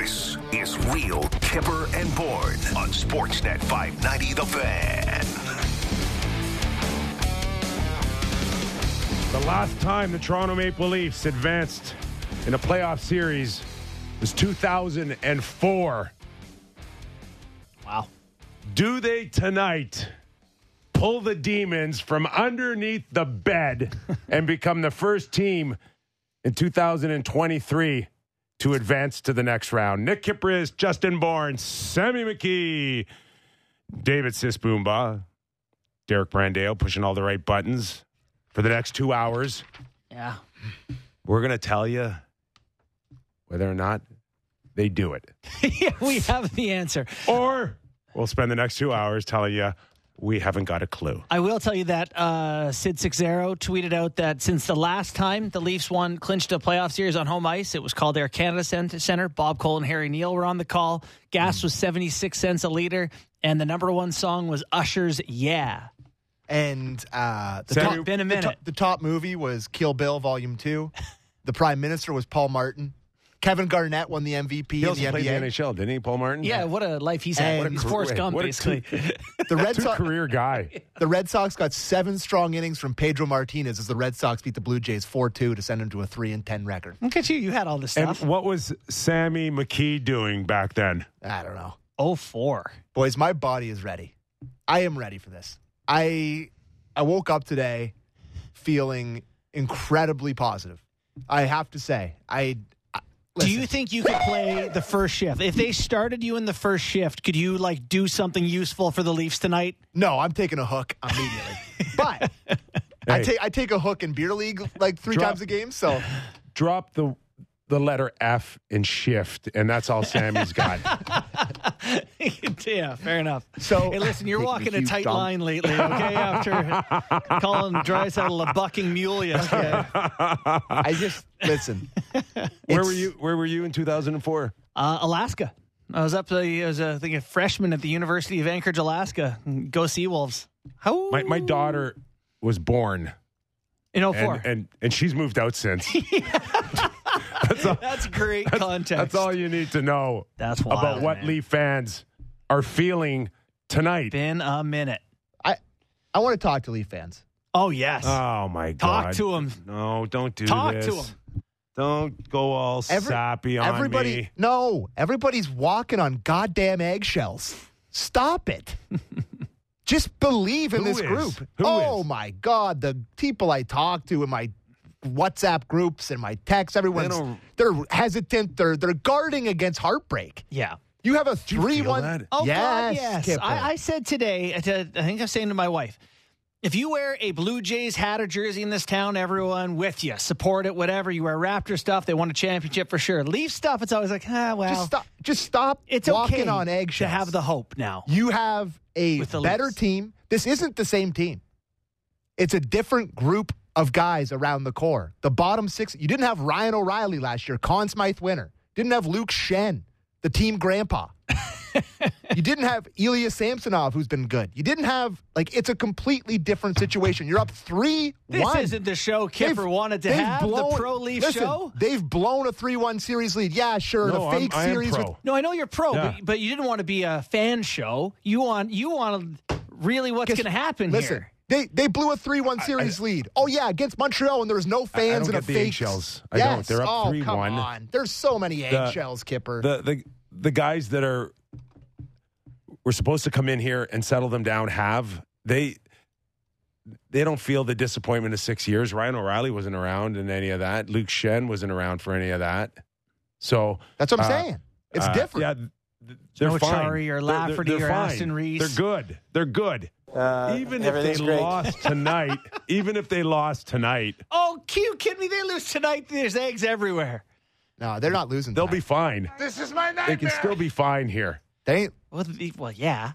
This is Real Kyper and Bourne on Sportsnet 590 The Fan. The last time the Toronto Maple Leafs advanced in a playoff series was 2004. Wow. Do they tonight pull the demons from underneath the bed and become the first team in 2023 to advance to the next round? Nick Kypreos, Justin Bourne, Sammy McKee, David Sisboomba, Derek Brandale pushing all the right buttons for the next two hours. Yeah. We're going to tell you whether or not they do it. yeah, we have the answer. Or we'll spend the next two hours telling you we haven't got a clue. I will tell you that uh, Sid Seixeiro tweeted out that since the last time the Leafs won, clinched a playoff series on home ice, it was called Air Canada Center. Bob Cole and Harry Neale were on the call. Gas was 76 cents a liter, and the number one song was Usher's Yeah. And uh, the, Sammy- top, Been a the minute. top- the top movie was Kill Bill Volume Two. The Prime Minister was Paul Martin. Kevin Garnett won the MVP He in the played the NBA. NHL, didn't he, Paul Martin? Yeah, what a life he's had. And- He's Forrest Gump, What a basically. The Red Two Sox, career guy. the Red Sox got seven strong innings from Pedro Martinez as the Red Sox beat the Blue Jays four two to send them to a three and ten record. Look at you. You had all this And stuff. what was Sammy McKee doing back then? I don't know. Oh, four. Boys, my body is ready. I am ready for this. I I woke up today feeling incredibly positive. I have to say, I. I Do you think you could play the first shift? If they started you in the first shift, could you like do something useful for the Leafs tonight? No, I'm taking a hook immediately. but I take I take a hook in beer league like three Drop- times a game. So Drop the the letter F in shift, and that's all Sammy's got. yeah, fair enough. So- hey, listen, you're Taking a walking a tight dump. line lately, okay? After calling Drysdale a bucking mule yesterday. I just listen. Where were you? Where were you in 2004? Uh, Alaska. I was up to, I was, uh, I think, a freshman at the University of Anchorage, Alaska. Go Seawolves. How? My my daughter was born, In 04. and and, and she's moved out since. That's all. That's great context. That's all you need to know That's wild, about what man. Leaf fans are feeling tonight. Been a minute. I I want to talk to Leaf fans. Oh, yes. Oh my god. Talk to them. No, don't do that. Talk this. to him. Don't go all Every- sappy on everybody, me. no, everybody's walking on goddamn eggshells. Stop it. Just believe in Who this is? group. Who oh is? my god, the people I talk to in my WhatsApp groups and my texts, everyone's don't- they're hesitant. They're they're guarding against heartbreak. Yeah. You have a three one. Oh, yes, God, yes. I, I said today, I said- I think I was saying to my wife, if you wear a Blue Jays hat or jersey in this town, everyone with you. Support it, whatever. You wear Raptor stuff, they won a championship for sure. Leaf stuff, it's always like, ah, well. just stop. Just stop. It's walking okay on to eggshells. have the hope now. You have a better Leafs. team. This isn't the same team. It's a different group of guys around the core. The bottom six. You didn't have Ryan O'Reilly last year, Conn Smythe winner. Didn't have Luke Schenn, the team grandpa. you didn't have Ilya Samsonov, who's been good. You didn't have like it's a completely different situation. You're up three This one. isn't the show Kipper They've- wanted to they've blown- the Pro Leaf listen, show. They've blown a three-one series lead. Yeah, sure. No, the I'm- fake I am series. pro. with- No, I know you're pro, Yeah. but, but you didn't want to be a fan show. You want you want really what's going to happen Listen, here. They they blew a three-one series lead. Oh yeah, against Montreal, and there was no fans don't and a the fake eggshells. I yes. don't. They're up oh, 3-1. On, there's so many eggshells, Kipper. the the the guys that are were supposed to come in here and settle them down have they they don't feel the disappointment of six years. Ryan O'Reilly wasn't around in any of that. Luke Schenn wasn't around for any of that. So That's what I'm uh, saying. It's uh, different. Yeah, they're No fine. Acciari or They're- they're- Lafferty they're or fine. Aston Reese. They're good. They're good. Uh, even if they great. lost tonight, even if they lost tonight, Oh, cute kidding me? They lose tonight. There's eggs everywhere. No, they're not losing. they'll tonight. be fine. This is my nightmare. They can still be fine here. They ain't, Well, well yeah.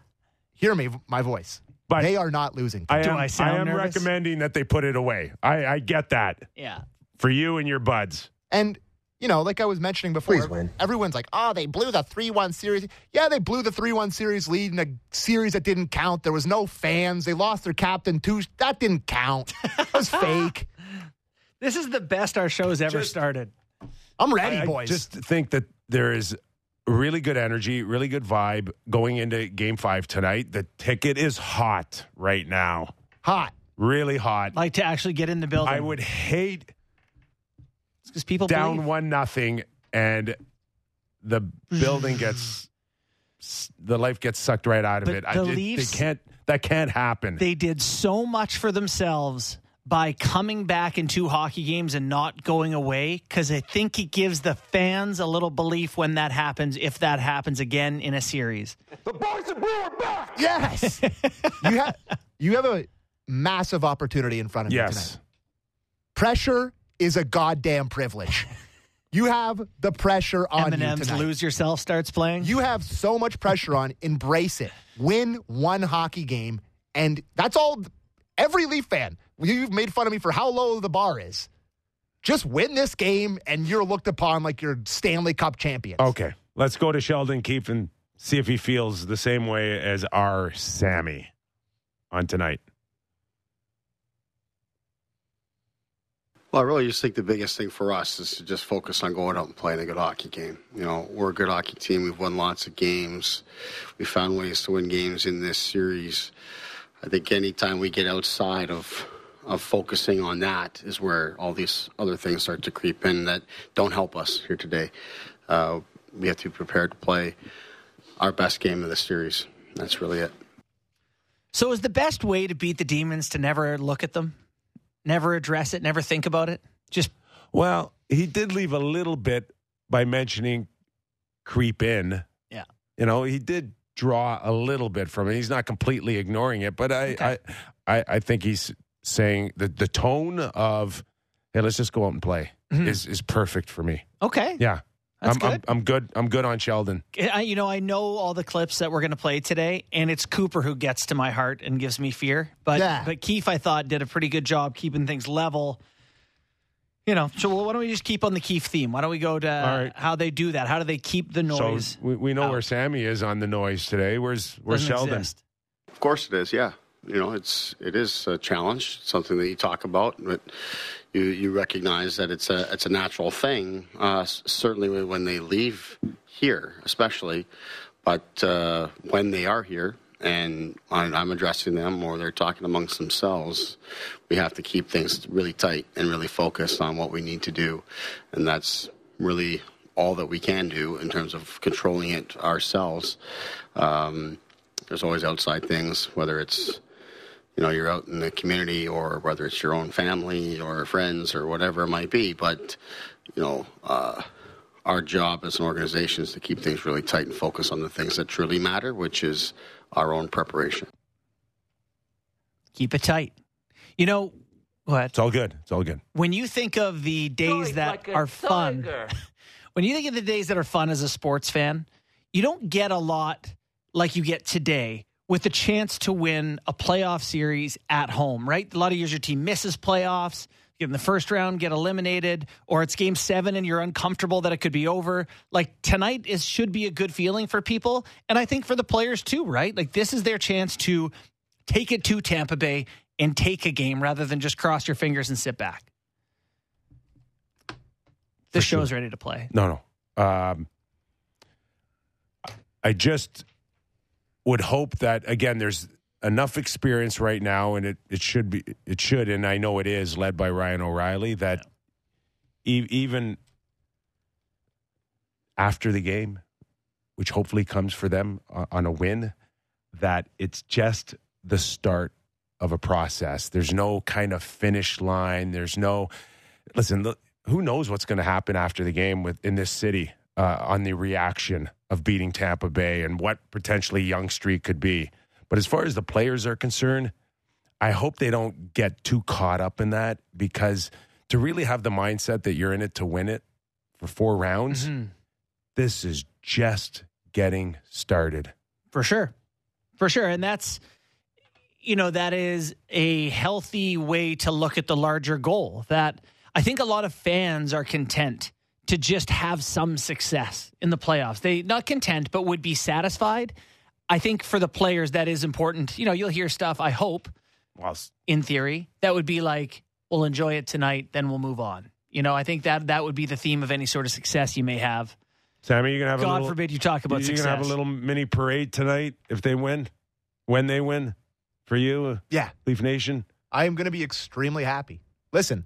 hear me, my voice. But they are not losing. I Do am, I sound am nervous? recommending that they put it away. I, I get that Yeah. for you and your buds. and you know, like I was mentioning before, Please win. everyone's like, "Oh, they blew the three-one series." Yeah, they blew the three-one series lead in a series that didn't count. There was no fans. They lost their captain too. That didn't count. It was fake. This is the best our show's ever Just- started. I'm ready, I, I boys. just think that there is really good energy, really good vibe going into game five tonight. The ticket is hot right now. Hot. Really hot. Like to actually get in the building. I would hate because people down believe. one nothing and the building gets the life gets sucked right out of But it. the I, it- Leafs- they can't that can't happen. They did so much for themselves by coming back in two hockey games and not going away because I think it gives the fans a little belief when that happens, if that happens again in a series. The boys and Blue are back. Yes. you have you have a massive opportunity in front of you yes. tonight. Pressure is a goddamn privilege. You have the pressure on you Eminem's tonight. Lose Yourself starts playing. You have so much pressure on. Embrace it. Win one hockey game, and that's all. Every Leaf fan, you've made fun of me for how low the bar is. Just win this game, and you're looked upon like you're Stanley Cup champions. Okay. Let's go to Sheldon Keefe and see if he feels the same way as our Sammy on tonight. Well, I really just think the biggest thing for us is to just focus on going out and playing a good hockey game. You know, we're a good hockey team. We've won lots of games. We found ways to win games in this series. I think anytime we get outside of of focusing on that is where all these other things start to creep in that don't help us here today. Uh, we have to be prepared to play our best game of the series. That's really it. So, is the best way to beat the demons to never look at them, never address it, never think about it? Just Well, he did leave a little bit by mentioning creep in. Yeah. You know, he did draw a little bit from it. He's not completely ignoring it, but I Okay. I, I, I think he's saying that the tone of hey, let's just go out and play Mhm. is is perfect for me. okay. Yeah. That's I'm, good. I'm, I'm good. I'm good on Sheldon. I, you know, I know all the clips that we're going to play today, and it's Cooper who gets to my heart and gives me fear. But Yeah. but Keefe, I thought, did a pretty good job keeping things level. You know, so why don't we just keep on the Keefe theme? Why don't we go to All right. how they do that? How do they keep the noise? So we, we know out. where Sammy is on the noise today. Where's where's Doesn't Sheldon? exist. Of course it is, yeah. You know, it's it is a challenge, something that you talk about, but you you recognize that it's a it's a natural thing. Uh, certainly when they leave here, especially, but uh, when they are here and I'm addressing them or they're talking amongst themselves, we have to keep things really tight and really focused on what we need to do, and that's really all that we can do in terms of controlling it ourselves. Um, there's always outside things, whether it's you know you're out in the community or whether it's your own family or friends or whatever it might be. But you know, uh, our job as an organization is to keep things really tight and focus on the things that truly matter, which is our own preparation. Keep it tight. You know what? It's all good. It's all good. When you think of the days that are fun, when you think of the days that are fun as a sports fan, you don't get a lot like you get today with the chance to win a playoff series at home, right? A lot of years your team misses playoffs, get in the first round, get eliminated, or it's game seven and you're uncomfortable that it could be over. Like tonight is should be a good feeling for people. And I think for the players too, right? Like this is their chance to take it to Tampa Bay and take a game rather than just cross your fingers and sit back. Show's sure. ready to play. No, no. Um, I just would hope that again, there's enough experience right now, and it, it should be, it should, and I know it is led by Ryan O'Reilly that e- even after the game, which hopefully comes for them on a win, that it's just the start of a process. There's no kind of finish line. There's no listen. Who knows what's going to happen after the game with in this city uh, on the reaction of beating Tampa Bay and what potentially Yonge Street could be. But as far as the players are concerned, I hope they don't get too caught up in that because to really have the mindset that you're in it to win it for four rounds, Mhm. this is just getting started. For sure. For sure. And that's, you know, that is a healthy way to look at the larger goal. That I think a lot of fans are content to just have some success in the playoffs. They not content, but would be satisfied. I think for the players, that is important. You know, you'll hear stuff, I hope, Well, in theory, that would be like, we'll enjoy it tonight, then we'll move on. You know, I think that that would be the theme of any sort of success you may have Sammy, you're gonna have a God little, forbid you talk about you success. gonna have a little mini parade tonight if they win, when they win, for you, uh, Yeah, Leaf Nation. I am going to be extremely happy. Listen,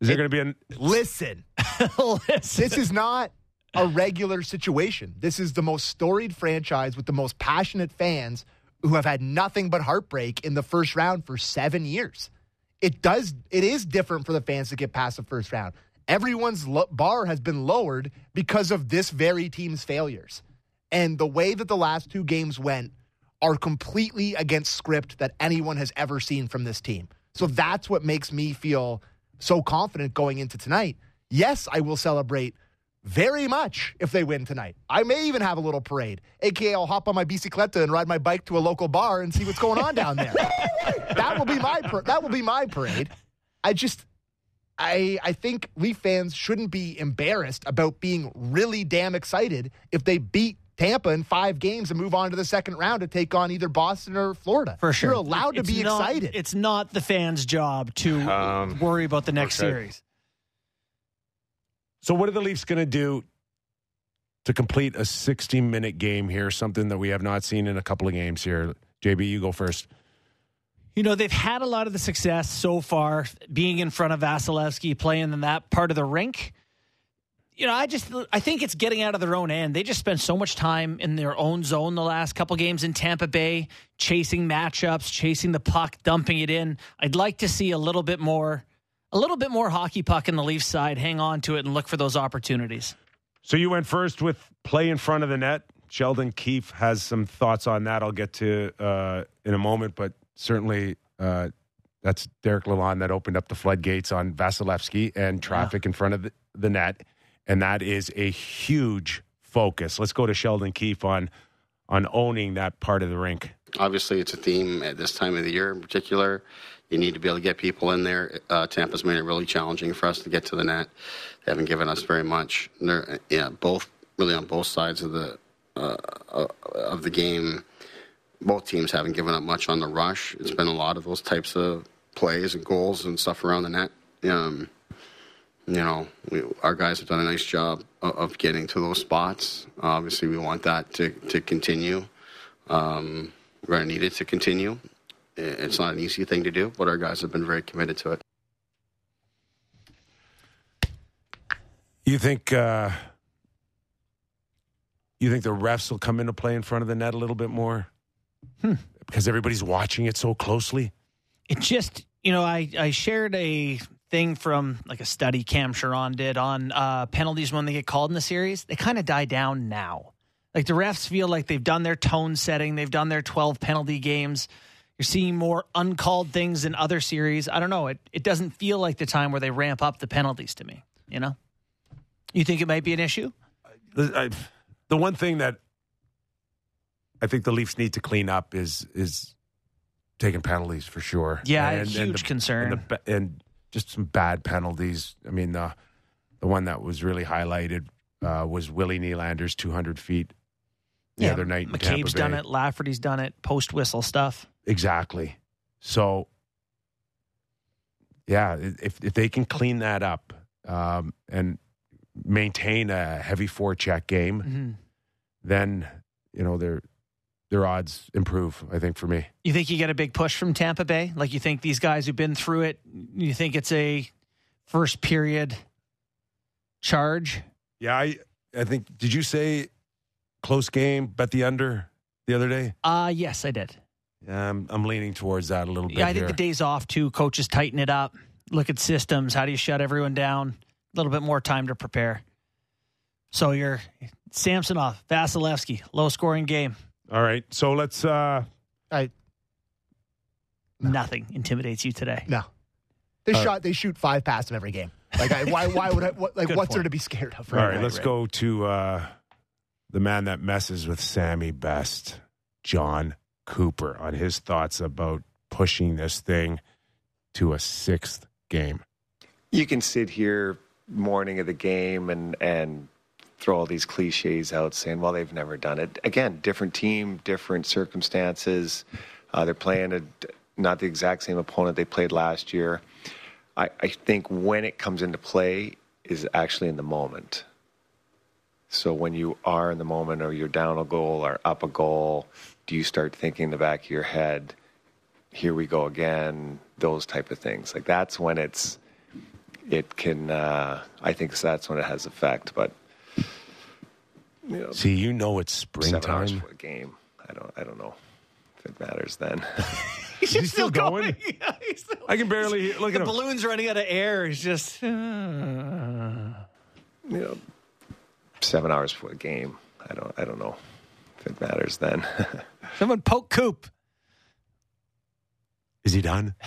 Is there gonna be a listen. This is not a regular situation. This is the most storied franchise with the most passionate fans who have had nothing but heartbreak in the first round for seven years. It does. It is different for the fans to get past the first round. Everyone's lo- bar has been lowered because of this very team's failures, and the way that the last two games went are completely against script that anyone has ever seen from this team. So that's what makes me feel so confident going into tonight. Yes, I will celebrate very much if they win tonight. I may even have a little parade, aka I'll hop on my bicicleta and ride my bike to a local bar and see what's going on down there. that will be my par- that will be my parade. I just I I think Leaf fans shouldn't be embarrassed about being really damn excited if they beat Tampa in five games and move on to the second round to take on either Boston or Florida. For sure. You're allowed to be not- excited. It's not the fans' job to Um, worry about the next okay. series. So, what are the Leafs going to do to complete a 60 minute game here? Something that we have not seen in a couple of games here. JB, you go first. You know, they've had a lot of the success so far being in front of Vasilevskiy, playing in that part of the rink. You know, I just I think it's getting out of their own end. They just spent so much time in their own zone the last couple games in Tampa Bay, chasing matchups, chasing the puck, dumping it in. I'd like to see a little bit more a little bit more hockey puck in the Leafs side, hang on to it and look for those opportunities. So, you went first with play in front of the net. Sheldon Keefe has some thoughts on that. I'll get to uh, in a moment, but certainly uh, that's Derek Lalonde that opened up the floodgates on Vasilevskiy and traffic in front of the, the net, and that is a huge focus. Let's go to Sheldon Keefe on on owning that part of the rink. Obviously, it's a theme at this time of the year in particular. You need to be able to get people in there. Uh, Tampa's made it really challenging for us to get to the net. They haven't given us very much. Yeah, both really on both sides of the uh, uh, of the game. Both teams haven't given up much on the rush. It's been a lot of those types of plays and goals and stuff around the net. Um, you know, we, our guys have done a nice job of, of getting to those spots. Obviously, we want that to, to continue. Um, we're going to need it to continue. I- It's not an easy thing to do, but our guys have been very committed to it. You think uh, you think the refs will come into play in front of the net a little bit more? Because everybody's watching it so closely? it just you know I, I shared a thing from like a study Cam Charron did on uh, penalties when they get called in the series. They kind of die down now. Like the refs feel like they've done their tone setting they've done their 12 penalty games you're seeing more uncalled things in other series i don't know it, it doesn't feel like the time where they ramp up the penalties to me you know you think it might be an issue The, I, the one thing that I think the Leafs need to clean up is is taking penalties for sure. Yeah, huge the- concern. And, the, and just some bad penalties. I mean, the the one that was really highlighted uh, was Willie Nylander's 200 feet the other night. mccabe's done it lafferty's done it post whistle stuff Exactly. So, yeah, if if they can clean that up um, and maintain a heavy forecheck game, hmm then you know their their odds improve. I think for me. You think you get a big push from Tampa Bay? Like you think these guys who've been through it, you think it's a first period charge? Yeah, I I think. Did you say close game? Bet the under the other day. Uh yes, I did. Yeah, I'm I'm leaning towards that a little bit. Yeah, I think here. the days off too. Coaches tighten it up. Look at systems. How do you shut everyone down? A little bit more time to prepare. So you're Samsonov, Vasilevskiy, low scoring game. All right, so let's. uh I Nothing intimidates you today. no. They Uh, shot. They shoot five past him every game. Like, I, why? Why would I? What, like, Good what's there to be scared of? All right, right, let's right. go to uh the man that messes with Sammy best, Jon Cooper, on his thoughts about pushing this thing to a sixth game. you can sit here morning of the game and and throw all these cliches out saying well they've never done it. Again different team different circumstances. Uh, they're playing a not the exact same opponent they played last year. I, I think when it comes into play is actually in the moment. So when you are in the moment or you're down a goal or up a goal, do you start thinking in the back of your head, here we go again, those type of things. Like that's when it's it can uh, I think that's when it has effect. But you know, See, you know it's seven hours springtime. for a game. I don't I don't know if it matters then. Is he still going? Yeah, he's still- I can barely hear- look the at him. balloon's running out of air. He's just. uh, you know, seven hours for a game. I don't I don't know if it matters then. someone poke Coop. Is he done?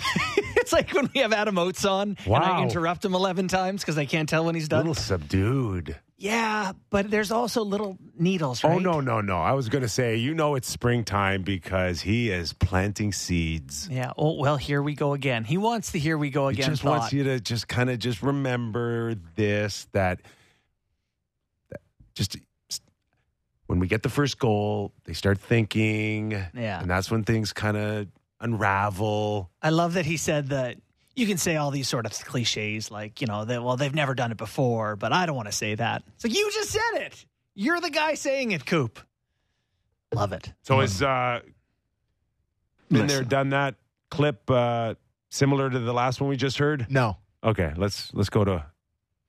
It's like when we have Adam Oates on and I interrupt him 11 times because I can't tell when he's done. A done. little subdued. Yeah, but there's also little needles, oh, right? Oh no, no, no! I was going to say, you know, it's springtime because he is planting seeds. Yeah. Oh, well, here we go again. He wants the here we go again. He just thought. wants you to just kind of just remember this that, that just when we get the first goal, they start thinking, Yeah. and that's when things kind of unravel. I love that he said that you can say all these sort of cliches like, you know, that well, they've never done it before, but I don't want to say that. It's like you just said it. You're the guy saying it, Coop. Love it. So is uh, been there, done that clip uh, similar to the last one we just heard? No. Okay, let's let's go to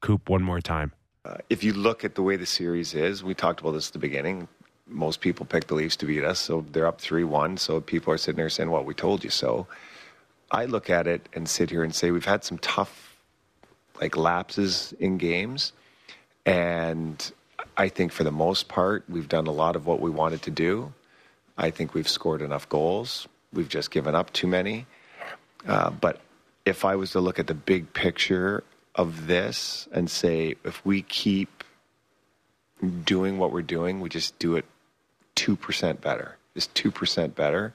Coop one more time. Uh, if you look at the way the series is, we talked about this at the beginning. Most people pick the Leafs to beat us, so they're up 3 1. So people are sitting there saying, Well, we told you so. I look at it and sit here and say, We've had some tough like lapses in games. And I think for the most part, we've done a lot of what we wanted to do. I think we've scored enough goals. We've just given up too many. Uh, but if I was to look at the big picture of this and say, if we keep doing what we're doing, we just do it 2% better, just 2% better.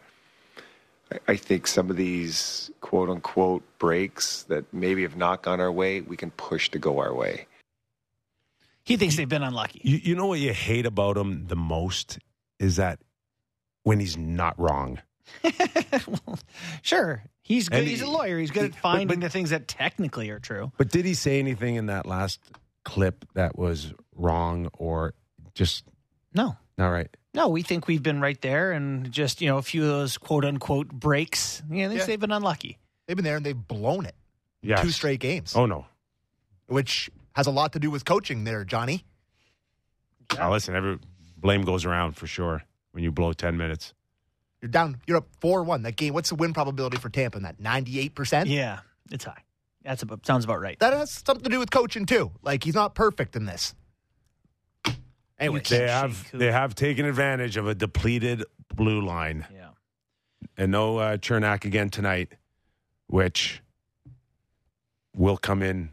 I- I think some of these quote unquote breaks that maybe have not gone our way, we can push to go our way. He thinks they've been unlucky. You, you know what you hate about him the most is that when he's not wrong. Sure. He's good. And he's a lawyer. He's good at finding but- the things that technically are true. But did he say anything in that last clip that was wrong or just No. not right? No, we think we've been right there and just, you know, a few of those quote unquote breaks. Yeah, they Yeah. they've been unlucky. They've been there and they've blown it. Yes. Two straight games, Oh no. which has a lot to do with coaching there, Johnny. Now listen, every blame goes around for sure when you blow ten minutes. You're down. You're up four one. That game. What's the win probability for Tampa? In that ninety eight percent. Yeah, it's high. That's about, sounds about right. That has something to do with coaching too. Like he's not perfect in this. Anyway, You They have they have taken advantage of a depleted blue line. Yeah. And no uh, Cernak again tonight, which will come in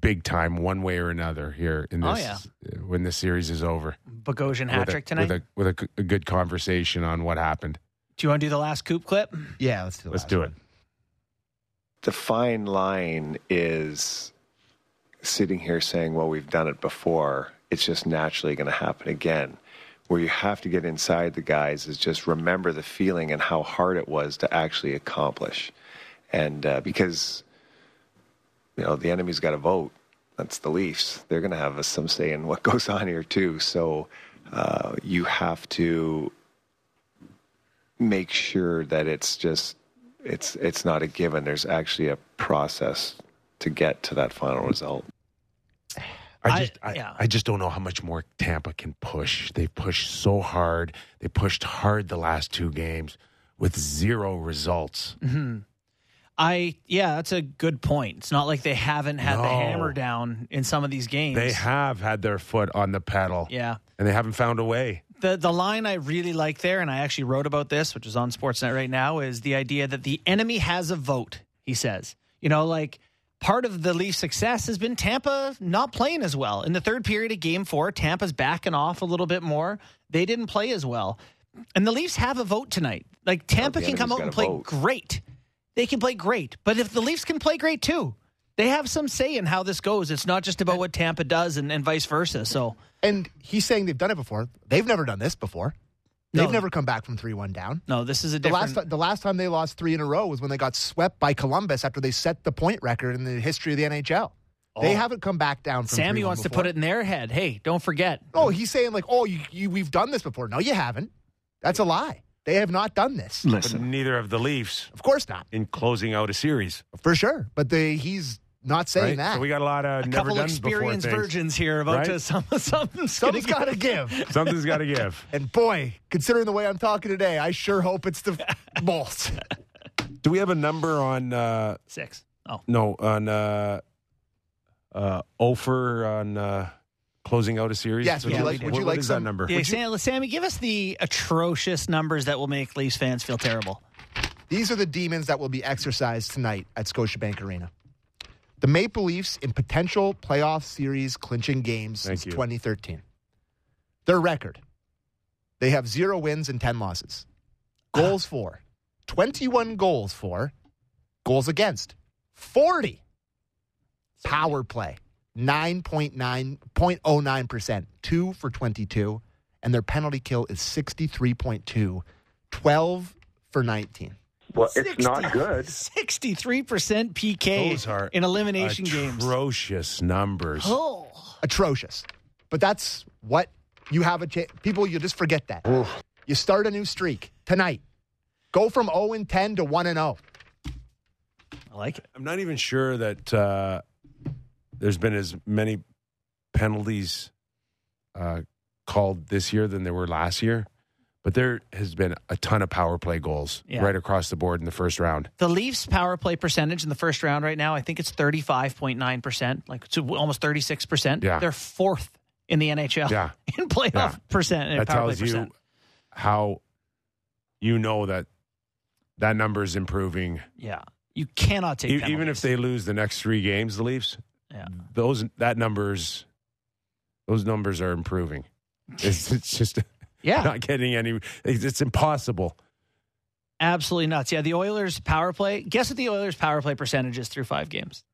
big time one way or another here in Oh, this yeah. when the series is over. Bogosian hat With a- trick tonight. with a with a, a good conversation on what happened. do you want to do the last coop clip? yeah, let's do. the Let's do one. it. The fine line is sitting here saying, well, we've done it before. It's just naturally going to happen again. Where you have to get inside the guys is just remember the feeling and how hard it was to actually accomplish. And uh, because, you know, the enemy's got to vote. That's the Leafs. They're going to have some say in what goes on here, too. So uh, you have to make sure that it's just it's it's not a given. There's actually a process to get to that final result. I I- just I, yeah. I just don't know how much more Tampa can push. They pushed so hard. They pushed hard the last two games with zero results. I yeah, that's a good point. It's not like they haven't had the hammer down in some of these games. They have had their foot on the pedal. Yeah. And they haven't found a way. The the line I really like there, and I actually wrote about this, which is on Sportsnet right now, is the idea that the enemy has a vote. He says, you know, like part of the Leafs' success has been Tampa not playing as well. In the third period of Game Four, Tampa's backing off a little bit more. They didn't play as well, and the Leafs have a vote tonight. Like Tampa can come out and play vote. great. They can play great, but if the Leafs can play great too. They have some say in how this goes. It's not just about what Tampa does and, and vice versa. So And he's saying they've done it before. They've never done this before. They've never come back from three one down. no, this is a The different. last the last time they lost three in a row was when they got swept by Columbus after they set the point record in the history of the NHL. They Oh. haven't come back down from Sammy 3-1 wants to put it in their head. Hey, don't forget. Oh, he's saying like, oh, you, you, we've done this before. No, you haven't. That's a lie. They have not done this. But neither of the Leafs Of course not, in closing out a series. for sure. But they, he's not saying Right? that. So we got a lot of A never couple done before experienced things. virgins here about Right? to some something's, Something's gonna got to give. Something's got to give. And boy, considering the way I'm talking today, I sure hope it's the Bulls. Do we have a number on? Uh, six. Oh, no, on uh, uh, Ofer on uh, closing out a series. Yes, would you like- would What- you what like is some- that number? yeah, Sam, Sammy, give us the atrocious numbers that will make Leafs fans feel terrible. These are the demons that will be exercised tonight at Scotiabank Arena. The Maple Leafs in potential playoff series clinching games Thank since you. 2013. Their record they have zero wins and 10 losses. Ah. Goals for 21 goals for, goals against 40. Power play 9.9, 0.09%, 2 for 22. And their penalty kill is 63.2, 12 for 19. Well, it's not good. Sixty-three percent PK Those are in elimination games. atrocious numbers. Oh, atrocious. But that's what you have a chance. People, you just forget that. You start a new streak tonight. Go from 0 and 10 to 1 and oh. 0. I like it. I'm not even sure that uh, there's been as many penalties uh, called this year than there were last year. But there has been a ton of power play goals Yeah. right across the board in the first round. The Leafs' power play percentage in the first round right now, I think it's thirty-five point nine percent, like it's almost thirty-six percent. Yeah. They're fourth in the NHL Yeah. in playoff Yeah. percent. in that power play tells you percent. how you know that that number is improving. Yeah, you cannot take E- even if they lose the next three games, the Leafs, Yeah. Mm. those that numbers, those numbers are improving. It's, it's just Yeah, not getting any. It's, it's impossible. absolutely nuts. Yeah, the Oilers' power play. Guess what the Oilers' power play percentage is through five games?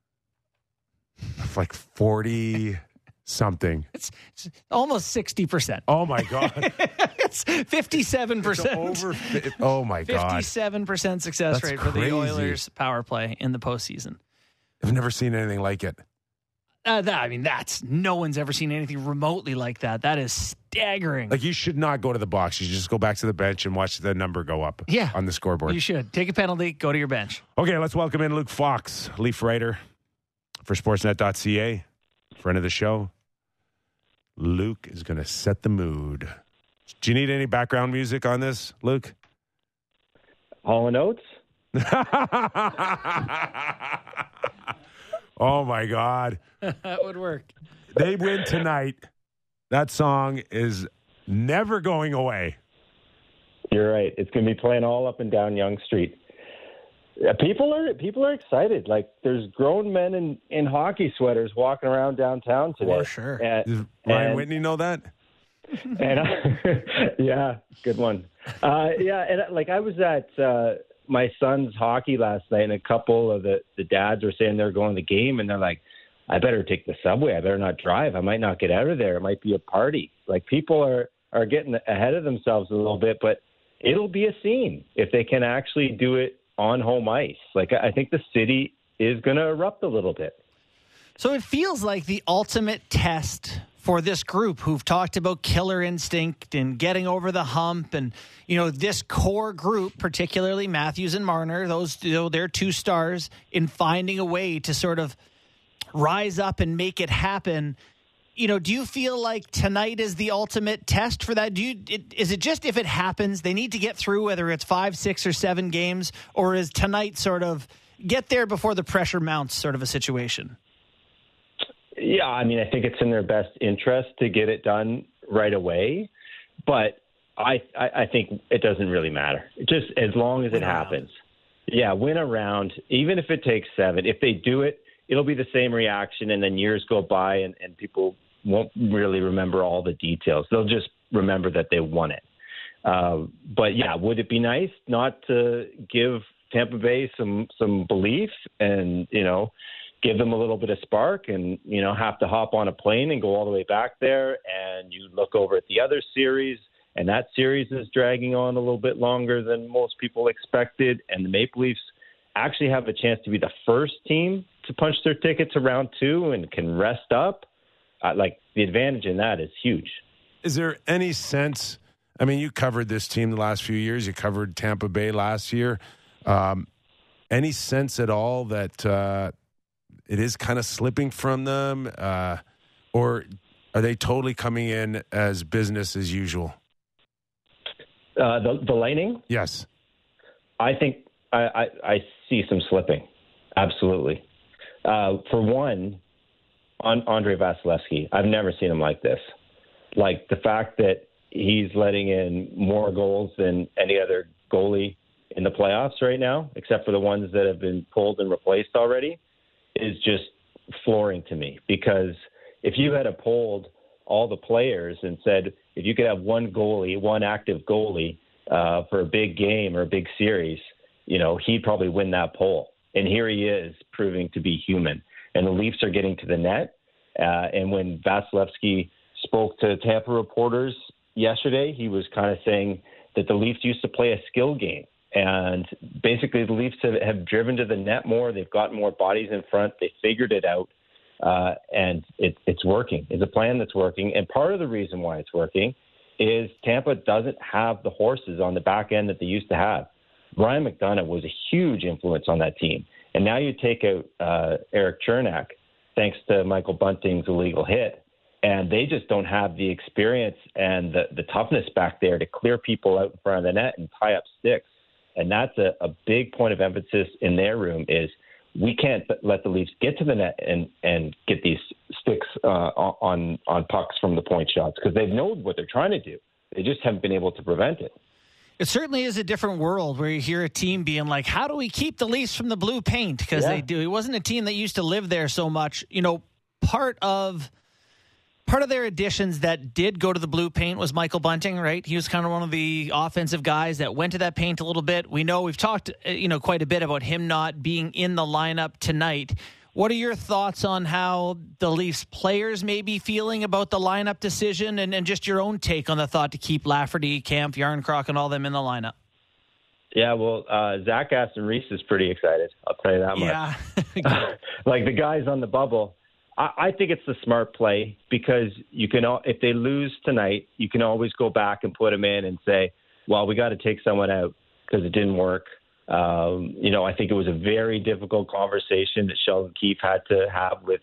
Like forty something. It's, it's almost sixty percent. Oh my god! it's fifty-seven It's percent. over. fi- Oh my god! Fifty-seven percent success That's rate for crazy. the Oilers' power play in the postseason. I've never seen anything like it. Uh, that, I mean, that's no one's ever seen anything remotely like that. That is staggering. Like you should not go to the box. You should just go back to the bench and watch the number go up. Yeah. on the scoreboard. you should take a penalty, go to your bench. Okay, let's welcome in Luke Fox, Leaf writer for Sportsnet.ca, friend of the show. Luke is going to set the mood. Do you need any background music on this, Luke? Hall and Oates. oh my God. that would work. They win tonight. That song is never going away. You're right. It's going to be playing all up and down Yonge Street. Yeah, people are people are excited. Like there's grown men in, in hockey sweaters walking around downtown today. For sure. And, Does Ryan and- Whitney know that? and yeah, good one. Uh, yeah, and uh, like I was at uh, my son's hockey last night, and a couple of the the dads were saying they're going to the game, and they're like, "I better take the subway. I better not drive. I might not get out of there. It might be a party." Like people are are getting ahead of themselves a little bit, but it'll be a scene if they can actually do it on home ice. Like I I think the city is going to erupt a little bit. So it feels like the ultimate test for this group who've talked about killer instinct and getting over the hump and you know this core group particularly Matthews and Marner those you know they're two stars in finding a way to sort of rise up and make it happen. You know do you feel like tonight is the ultimate test for that? Do you it, is it just if it happens they need to get through whether it's 5 6 or 7 games or is tonight sort of get there before the pressure mounts sort of a situation Yeah, I mean, I think it's in their best interest to get it done right away, but I I, I think it doesn't really matter. Just as long as it happens. Yeah, win around, even if it takes seven. If they do it, it'll be the same reaction, and then years go by, and, and people won't really remember all the details. They'll just remember that they won it. Uh, but yeah, would it be nice not to give Tampa Bay some some belief and you know give them a little bit of spark and you know have to hop on a plane and go all the way back there and you look over at the other series and that series is dragging on a little bit longer than most people expected and the Maple Leafs actually have a chance to be the first team to punch their ticket to round two and can rest up, uh, like the advantage in that is huge. Is there any sense? I mean, you covered this team the last few years. You covered Tampa Bay last year. Um, any sense at all that uh, it is kind of slipping from them, uh, or are they totally coming in as business as usual? Uh, the the Lightning, Yes. I think I, I, I see some slipping. Absolutely. Uh, for one, on Andre Vasilevskiy, I've never seen him like this. Like the fact that he's letting in more goals than any other goalie in the playoffs right now, except for the ones that have been pulled and replaced already, is just flooring to me. Because if you had polled all the players and said if you could have one goalie, one active goalie uh, for a big game or a big series, you know he'd probably win that poll. And here he is proving to be human. And the Leafs are getting to the net. Uh, and when Vasilevskiy spoke to Tampa reporters yesterday, he was kind of saying that the Leafs used to play a skill game. And basically, the Leafs have, have driven to the net more. They've got more bodies in front. They figured it out. Uh, and it, it's working. It's a plan that's working. And part of the reason why it's working is Tampa doesn't have the horses on the back end that they used to have. Ryan McDonagh was a huge influence on that team. And now you take out uh, Erik Cernak, thanks to Michael Bunting's illegal hit, and they just don't have the experience and the, the toughness back there to clear people out in front of the net and tie up sticks. And that's a, a big point of emphasis in their room is we can't let the Leafs get to the net and, and get these sticks uh, on on pucks from the point shots because they know what they're trying to do. They just haven't been able to prevent it. It certainly is a different world where you hear a team being like, "How do we keep the Leafs from the blue paint?" Because Yeah. they do. It wasn't a team that used to live there so much. You know, part of part of their additions that did go to the blue paint was Michael Bunting. Right, he was kind of one of the offensive guys that went to that paint a little bit. We know we've talked, uh, you know, quite a bit about him not being in the lineup tonight. What are your thoughts on how the Leafs players may be feeling about the lineup decision and, and just your own take on the thought to keep Lafferty, Kampf, Jarnkrok, and all them in the lineup? Yeah, well, uh, Zach Aston Reese is pretty excited. I'll tell you that much. Yeah. like the guys on the bubble. I, I think it's the smart play because you can, al- if they lose tonight, you can always go back and put them in and say, well, we got to take someone out because it didn't work. Um, you know, I think it was a very difficult conversation that Sheldon Keefe had to have with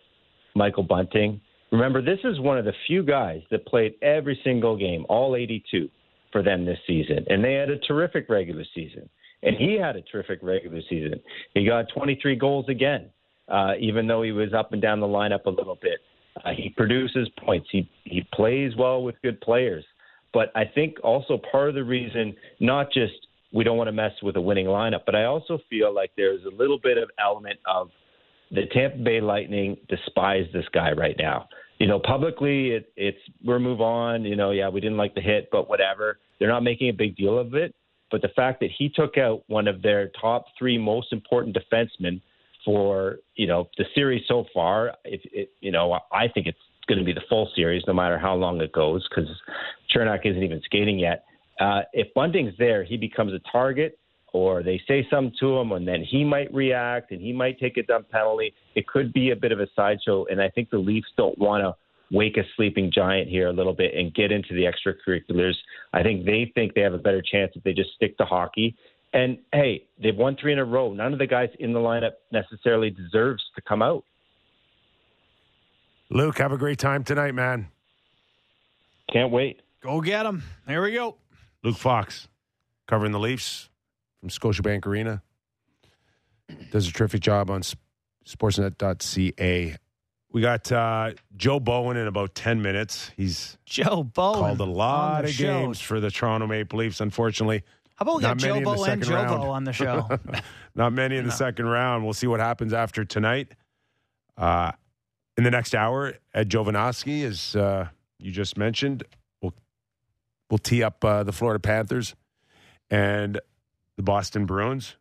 Michael Bunting. Remember, this is one of the few guys that played every single game, all 82 for them this season. And they had a terrific regular season. And he had a terrific regular season. He got 23 goals again, uh, even though he was up and down the lineup a little bit. Uh, he produces points. He he plays well with good players. But I think also part of the reason, not just we don't want to mess with a winning lineup, but I also feel like there's a little bit of element of the Tampa Bay Lightning despise this guy right now. You know, publicly it, it's we're move on. You know, yeah, we didn't like the hit, but whatever. They're not making a big deal of it. But the fact that he took out one of their top three most important defensemen for you know the series so far, If it, you know, I think it's going to be the full series, no matter how long it goes, because Cernak isn't even skating yet. Uh, if Bunting's there, he becomes a target, or they say something to him, and then he might react and he might take a dumb penalty. It could be a bit of a sideshow, and I think the Leafs don't want to wake a sleeping giant here a little bit and get into the extracurriculars. I think they think they have a better chance if they just stick to hockey. And hey, they've won three in a row. None of the guys in the lineup necessarily deserves to come out. Luke, have a great time tonight, man. Can't wait. Go get them. There we go. Luke Fox, covering the Leafs from Scotiabank Arena. Does a terrific job on sportsnet.ca. We got uh, Joe Bowen in about 10 minutes. He's Joe Bowen. called a lot of show. games for the Toronto Maple Leafs. Unfortunately, How about we got Bo and Jovo round. on the show? not many in the second round. We'll see what happens after tonight. Uh, in the next hour, Ed Jovanovski, as uh, you just mentioned, will will tee up uh, the Florida Panthers and the Boston Bruins.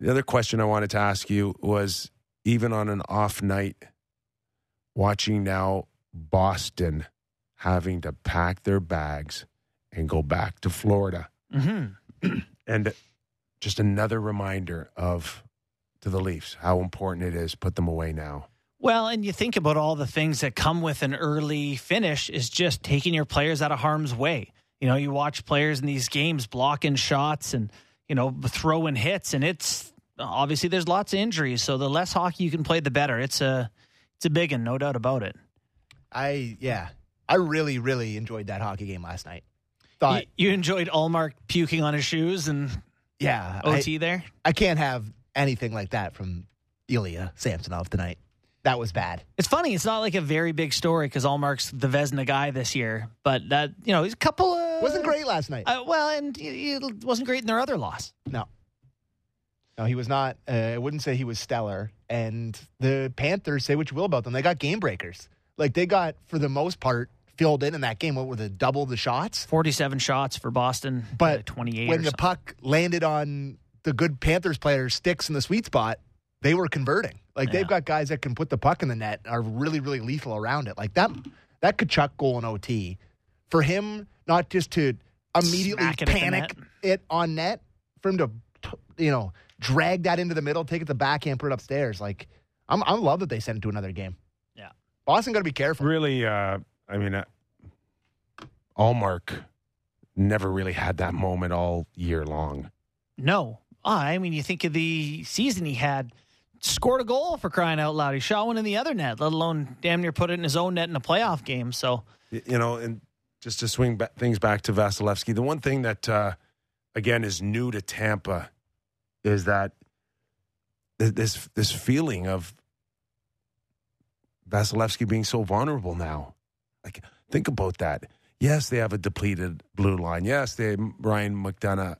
The other question I wanted to ask you was even on an off night, watching now Boston having to pack their bags and go back to Florida hmm and just another reminder of to the Leafs how important it is. Put them away now. Well, and you think about all the things that come with an early finish is just taking your players out of harm's way. You know, you watch players in these games blocking shots and, you know, throwing hits and it's obviously there's lots of injuries, so the less hockey you can play the better. It's a it's a big one, no doubt about it. I yeah, I really really enjoyed that hockey game last night. Thought you, you enjoyed Ullmark puking on his shoes and yeah, OT I, there? I can't have anything like that from Ilya Samsonov tonight. That was bad. It's funny. It's not like a very big story because Ullmark's the Vezina guy this year, but that you know he's a couple. Of, Wasn't great last night. Uh, well, and it wasn't great in their other loss. no, no, he was not. Uh, I wouldn't say he was stellar. And the Panthers, say what you will about them, they got game breakers. Like they got for the most part filled in in that game. What were the double the shots? Forty-seven shots for Boston, But uh, twenty-eight. when the something. puck landed on the good Panthers players' sticks in the sweet spot, they were converting. Like Yeah. they've got guys that can put the puck in the net, are really, really lethal around it. Like that, that Tkachuk goal in OT for him not just to immediately it panic it on net, for him to, you know, drag that into the middle, take it to the backhand, put it upstairs. Like I'm, I love that they sent it to another game. Yeah. Boston got to be careful. Really, uh, I mean, uh, Ullmark never really had that moment all year long. no, oh, I mean, you think of the season he had. Scored a goal for crying out loud. He shot one in the other net, let alone damn near put it in his own net in a playoff game. So You know, and just to swing things back to Vasilevskiy, the one thing that, uh, again, is new to Tampa is that this this feeling of Vasilevskiy being so vulnerable now. Like, think about that. Yes, they have a depleted blue line. Yes, they Ryan McDonagh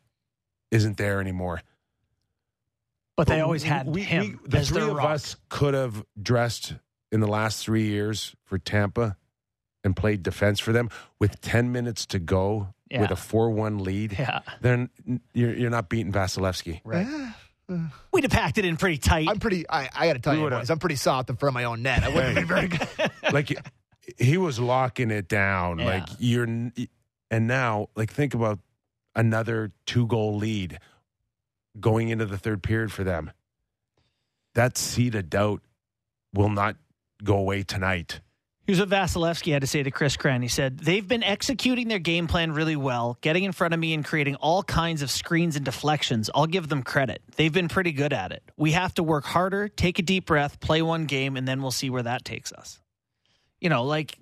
isn't there anymore. But they But always had we, him we- the as three their of rock. us could have dressed in the last three years for Tampa and played defense for them with ten minutes to go with a four-one lead. Yeah, Then you're you're not beating Vasilevskiy. Right. we'd have packed it in pretty tight. I'm pretty. I, I got to tell We you, would've- boys, I'm pretty soft in front of my own net. I wouldn't have been very good. like he was locking it down. Yeah. Like you're, and now like think about another two-goal lead going into the third period for them. That seed of doubt will not go away tonight. Here's what Vasilevskiy had to say to Chris Cran. He said, They've been executing their game plan really well, getting in front of me and creating all kinds of screens and deflections. I'll give them credit. They've been pretty good at it. We have to work harder, take a deep breath, play one game, and then we'll see where that takes us. You know, like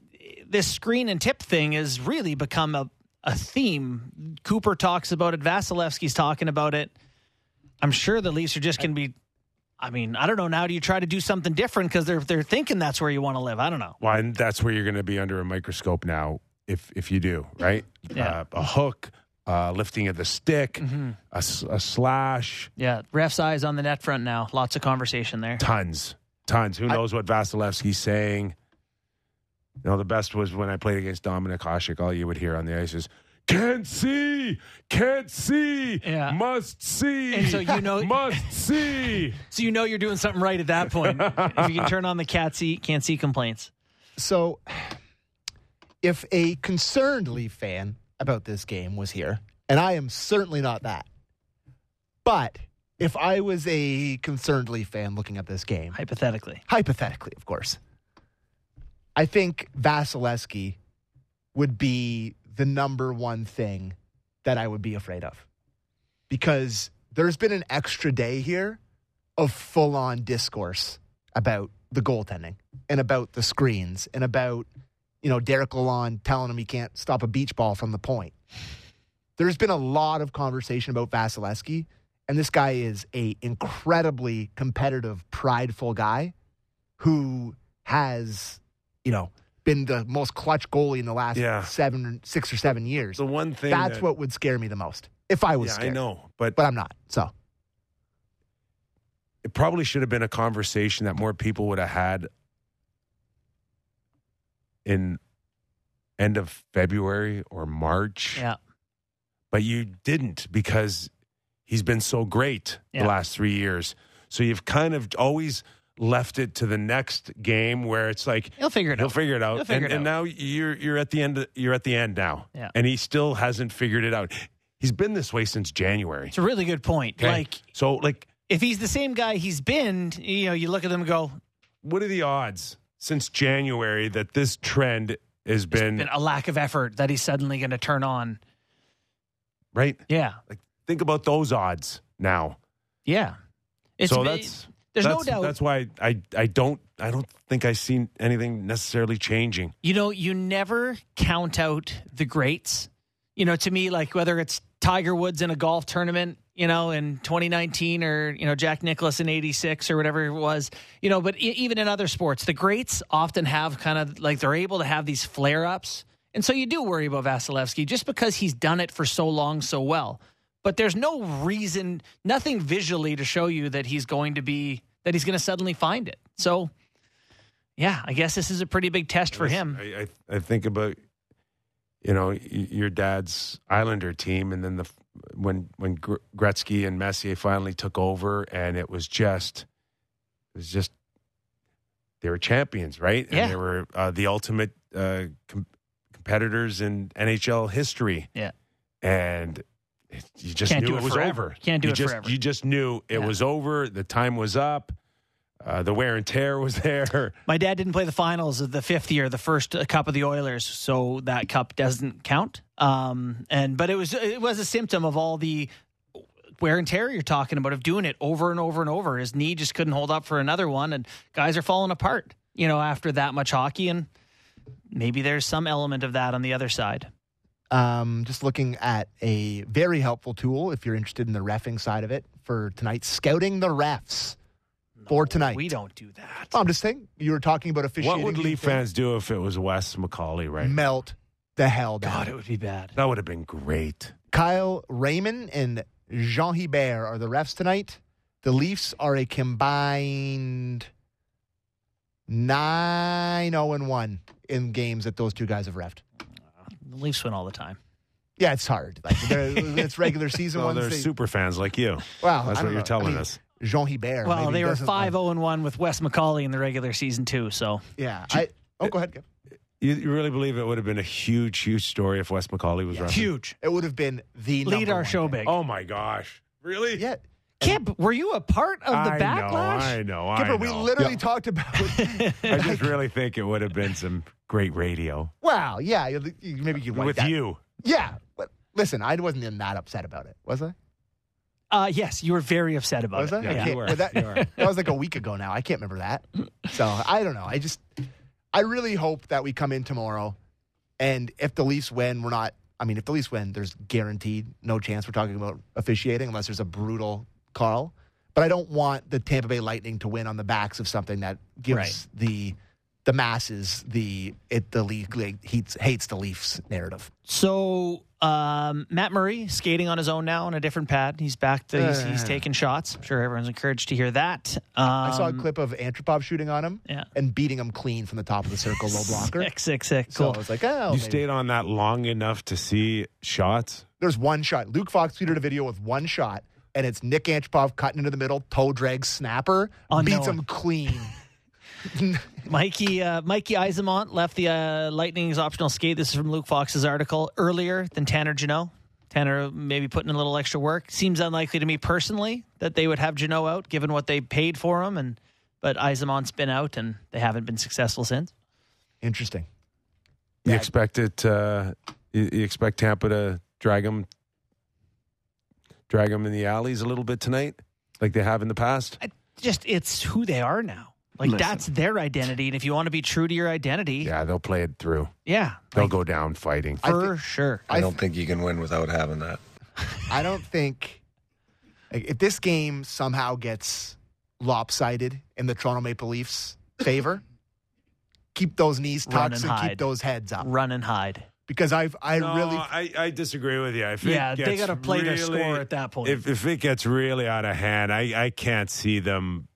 this screen and tip thing has really become a, a theme. Cooper talks about it, Vasilevskiy's talking about it. I'm sure the Leafs are just going to be. I mean, I don't know. Now, do you try to do something different because they're they're thinking that's where you want to live? I don't know. Well, and that's where you're going to be under a microscope now, if if you do right. Yeah. Uh, a hook, uh, lifting of the stick, a a slash, Yeah, ref's eyes on the net front now. Lots of conversation there. tons, tons. Who knows what Vasilevskiy's saying? You know, the best was when I played against Dominik Hasek. All you would hear on the ice is "Can't see, can't see, Yeah. must see." And so you know- must see. So you know you're doing something right at that point. if you can turn on the cat see can't see complaints. So, if a concerned Leaf fan about this game was here, and I am certainly not that, but if I was a concerned Leaf fan looking at this game, Hypothetically. hypothetically, of course, I think Vasilevskiy would be the number one thing that I would be afraid of. Because there's been an extra day here of full on discourse about the goaltending and about the screens and about, you know, Derek Lalonde telling him he can't stop a beach ball from the point. There's been a lot of conversation about Vasilevskiy, and this guy is a incredibly competitive, prideful guy who has, you know, been the most clutch goalie in the last Yeah. seven, six or seven years. The one thing That's that- what would scare me the most if I was Yeah, I scared. know, but But I'm not. So it probably should have been a conversation that more people would have had in end of February or March. Yeah. But you didn't because he's been so great Yeah. the last three years. So you've kind of always left it to the next game where it's like He'll figure it he'll out. figure it out. He'll figure and, it and out. now you're you're at the end you're at the end now. Yeah. And he still hasn't figured it out. He's been this way since January. It's a really good point. Okay? Like so like if he's the same guy he's been, you know, you look at them and go, What are the odds since January that this trend has been, been a lack of effort that he's suddenly going to turn on. right? Yeah, Like think about those odds now. yeah. It's so that's there's no that's, doubt. That's why I I don't I don't think I seen anything necessarily changing. You know, you never count out the greats. You know, to me, like whether it's Tiger Woods in a golf tournament, you know, in 2019 or, you know, Jack Nicklaus in 86 or whatever it was, you know, but e- even in other sports, the greats often have kind of like they're able to have these flare ups. And so you do worry about Vasilevskiy just because he's done it for so long so well. But there's no reason, nothing visually to show you that he's going to be, that he's going to suddenly find it. So, yeah, I guess this is a pretty big test for him. I, I I think about you know your dad's Islander team, and then the when when Gretzky and Messier finally took over, and it was just it was just they were champions, right? Yeah. And they were uh, the ultimate uh, com- competitors in NHL history. Yeah. and you just Can't knew it it was forever. over. Can't do you it just, forever. You just knew it Yeah. was over. The time was up. Uh, the wear and tear was there. My dad didn't play the finals of the fifth year, the first uh, cup of the Oilers, so that cup doesn't count. Um, and but it was it was a symptom of all the wear and tear you're talking about of doing it over and over and over. His knee just couldn't hold up for another one, and guys are falling apart. You know, after that much hockey, and maybe there's some element of that on the other side. Um, just looking at a very helpful tool if you're interested in the refing side of it for tonight, scouting the refs for tonight. We don't do that. I'm just saying, you were talking about officiating. What would Leaf fans do if it was Wes McCauley, right? melt the hell down? God, it would be bad. That would have been great. Kyle Rehman and Jean Hebert are the refs tonight. The Leafs are a combined 9 0 1 in games that those two guys have refed. The Leafs win all the time. Yeah, it's hard. Like it's regular season So ones. they're they- super fans like you. Wow, That's what don't you're know. telling I mean, us. Jean Hebert. Well, maybe they were doesn't 5 like- 0 1 with Wes McCauley in the regular season, too. So Yeah. I, oh, go ahead. Kev. You, you really believe it would have been a huge, huge story if Wes McCauley was running? huge. It would have been the Lead our one show thing. big. Oh my gosh! Really? Yeah. Kip, were you a part of the I backlash? know. I know. I Kyper, know. we literally talked about. I just really think it would have been some great radio wow. Yeah. you- you- Maybe you like with that. you. Yeah. But listen, I wasn't even that upset about it, was I? Uh, yes, you were very upset about Was it. I? I Yeah, can't- you were. that, You were. that was like a week ago now. I can't remember that. So I don't know. I just, I really hope that we come in tomorrow, and if the Leafs win, we're not. I mean, if the Leafs win, there's guaranteed no chance we're talking about officiating unless there's a brutal call. But I don't want the Tampa Bay Lightning to win on the backs of something that gives Right. the the masses the it the league like, hates hates the Leafs narrative. So um, Matt Murray skating on his own now on a different pad. He's back. To, he's, he's Uh. taking shots. I'm sure everyone's encouraged to hear that. Um, I saw a clip of Antropov shooting on him Yeah. and beating him clean from the top of the circle, low blocker. Sick, sick, sick. So Cool. I was like, oh, You maybe. stayed on that long enough to see shots. There's one shot. Luke Fox tweeted a video with one shot, and it's Nick Antropov cutting into the middle, toe drag snapper, Oh, beats him clean. Mikey uh, Mikey Eyssimont left the uh, Lightning's optional skate. This is from Luke Fox's article earlier than Tanner Jeannot. Tanner maybe putting in a little extra work. Seems unlikely to me personally that they would have Jeannot out, given what they paid for him. And but Eyssimont's been out, and they haven't been successful since. Interesting. You Yeah. expect it? Uh, you, you expect Tampa to drag them, drag them in the alleys a little bit tonight, like they have in the past. I, just it's who they are now. Like Listen. that's their identity, and if you want to be true to your identity, Yeah, they'll play it through. yeah, They'll like, go down fighting. I for thi- sure. I, I don't th- think you can win without having that. I don't think like, if this game somehow gets lopsided in the Toronto Maple Leafs' favor, keep those knees Run tucked and and, hide. keep those heads up. Run and hide. Because I've I no, really I, I disagree with you. If it Yeah, they got to play their score at that point. If if it gets really out of hand, I I can't see them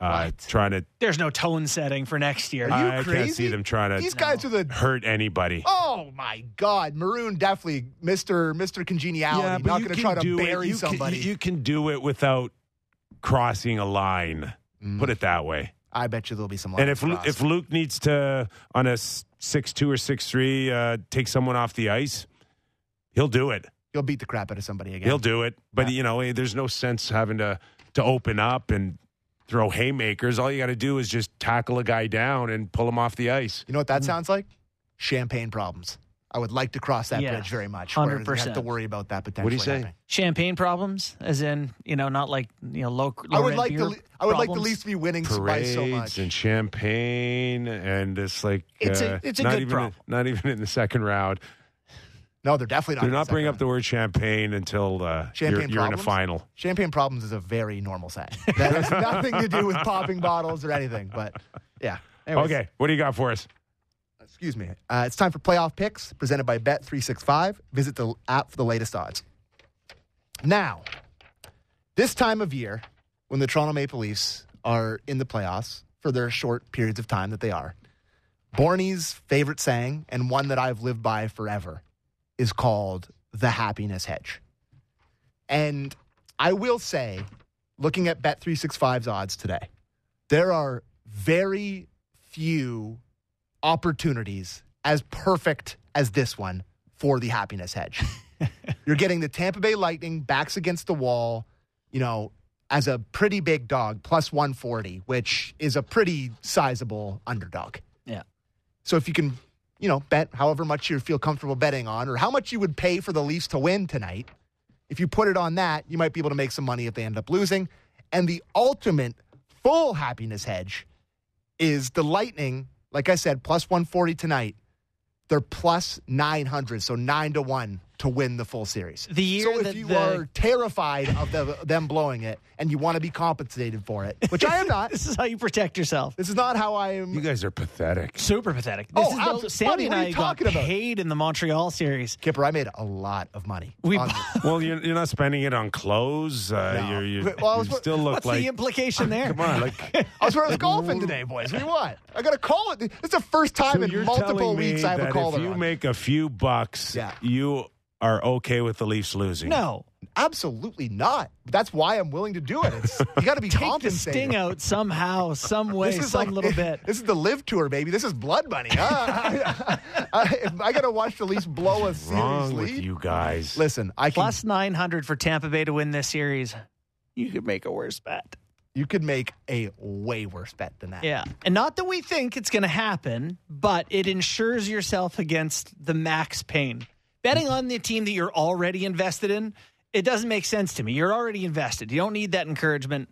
uh, trying to. There's no tone setting for next year. Are you I can't crazy? see them trying to these guys are the hurt anybody. Oh my God, Maroon definitely Mister Mister Congeniality. not going to try to bury you can- somebody. you can do it without crossing a line. Mm. Put it that way. I bet you there'll be some. and if Lu- if Luke needs to on a six two or six three uh, take someone off the ice, he'll do it. he'll beat the crap out of somebody again. He'll do it. But Yeah. you know, eh, there's no sense having to to open up and throw haymakers. All you got to do is just tackle a guy down and pull him off the ice. You know what that sounds like? Champagne problems. I would like to cross that Yeah, bridge very much. where you have to worry about that potentially. What do you say? happening. Champagne problems, as in you know, not like you know, low. I would like beer the Le- I would like the problems. Leafs to be winning by Parades so much. and champagne, and it's like It's a- uh, it's a not good even problem. not even in the second round. No, they're definitely not. Do in not bring second up the word champagne until uh, you're, you're in a final. Champagne problems is a very normal set. That has nothing to do with popping bottles or anything. But yeah. Anyways, Okay, what do you got for us? Excuse me. Uh, it's time for playoff picks presented by Bet365. Visit the app for the latest odds. Now, this time of year, when the Toronto Maple Leafs are in the playoffs for their short periods of time that they are, Borny's favorite saying, and one that I've lived by forever, is called the happiness hedge. And I will say, looking at Bet365's odds today, there are very few opportunities as perfect as this one for the happiness hedge. You're getting the Tampa Bay Lightning backs against the wall, you know, as a pretty big dog, plus 140, which is a pretty sizable underdog. Yeah. So if you can, you know, bet however much you feel comfortable betting on or how much you would pay for the Leafs to win tonight, if you put it on that, you might be able to make some money if they end up losing. And the ultimate full happiness hedge is the Lightning, like I said, plus 140 tonight. They're plus 900, so 9 to 1 to win the full series. The year so if you the- are terrified of the, them blowing it and you want to be compensated for it, which I am not. This is how you protect yourself. This is not how I am. You guys are pathetic. Super pathetic. Oh, This is abso- the, Sammy buddy, and what are I you got talking about? paid in the Montreal series. Kyper, I made a lot of money. We- on. Well, you're, you're not spending it on clothes. Uh, No. you're, you're, Well, was- you still look What's like. the implication there? come on, like. I was where I golfing today, boys. What do you want? I got to call it. It's the first time So in multiple weeks I have a call. If you on. make a few bucks, Yeah. you are okay with the Leafs losing. No. Absolutely not. That's why I'm willing to do it. It's, you got to be Take the sting out somehow, some way, This is some like little bit. This is the live tour, baby. This is blood money. Huh? I, I, I got to watch the Leafs blow a series Wrong with you guys. Listen, I can. Plus 900 for Tampa Bay to win this series. You could make a worse bet. You could make a way worse bet than that. Yeah. And not that we think it's going to happen, but it insures yourself against the max pain. Betting on the team that you're already invested in, it doesn't make sense to me. You're already invested. You don't need that encouragement.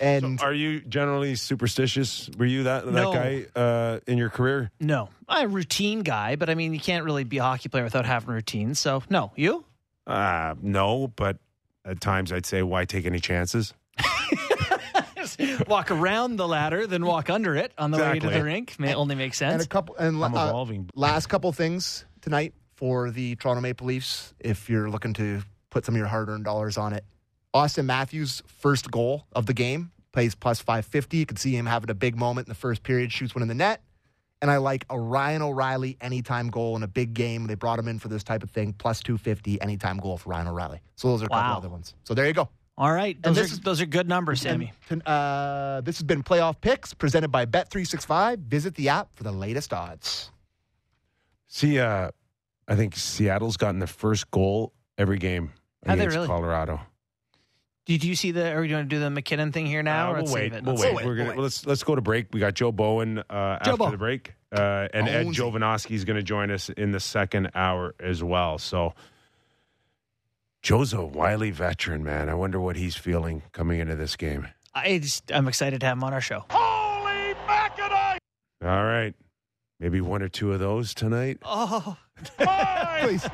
And Are you generally superstitious? Were you that that No. guy uh, in your career? No. I'm a routine guy, but I mean, you can't really be a hockey player without having routines. So, no. You? Uh, no, but at times I'd say, why take any chances? walk around the ladder, then walk under it on the way to the rink. May only make sense. and a couple and I'm uh, evolving. last couple things tonight for the Toronto Maple Leafs. If you're looking to put some of your hard-earned dollars on it, Auston Matthews' first goal of the game plays plus 550. You can see him having a big moment in the first period, shoots one in the net. And I like a Ryan O'Reilly anytime goal in a big game. They brought him in for this type of thing, plus 250 anytime goal for Ryan O'Reilly. So those are a couple Wow. other ones. So there you go. All right. And Those are, this is- those are good numbers, Sammy. And, uh, this has been Playoff Picks presented by Bet365. Visit the app for the latest odds. See, uh, I think Seattle's gotten the first goal every game Have they against really? Colorado. Did you see the? Are we going to do the MacKinnon thing here now? Uh, or we'll let's wait. save it? We'll Let's wait. save wait, We're gonna we'll wait. let's let's go to break. We got Joe Bowen uh, after Bo. the break, uh, and Ed Bonesy. Jovanovski is going to join us in the second hour as well. So. Joe's a wily veteran, man. I wonder what he's feeling coming into this game. I just, I'm excited to have him on our show. All right. Maybe one or two of those tonight. Oh, my Please.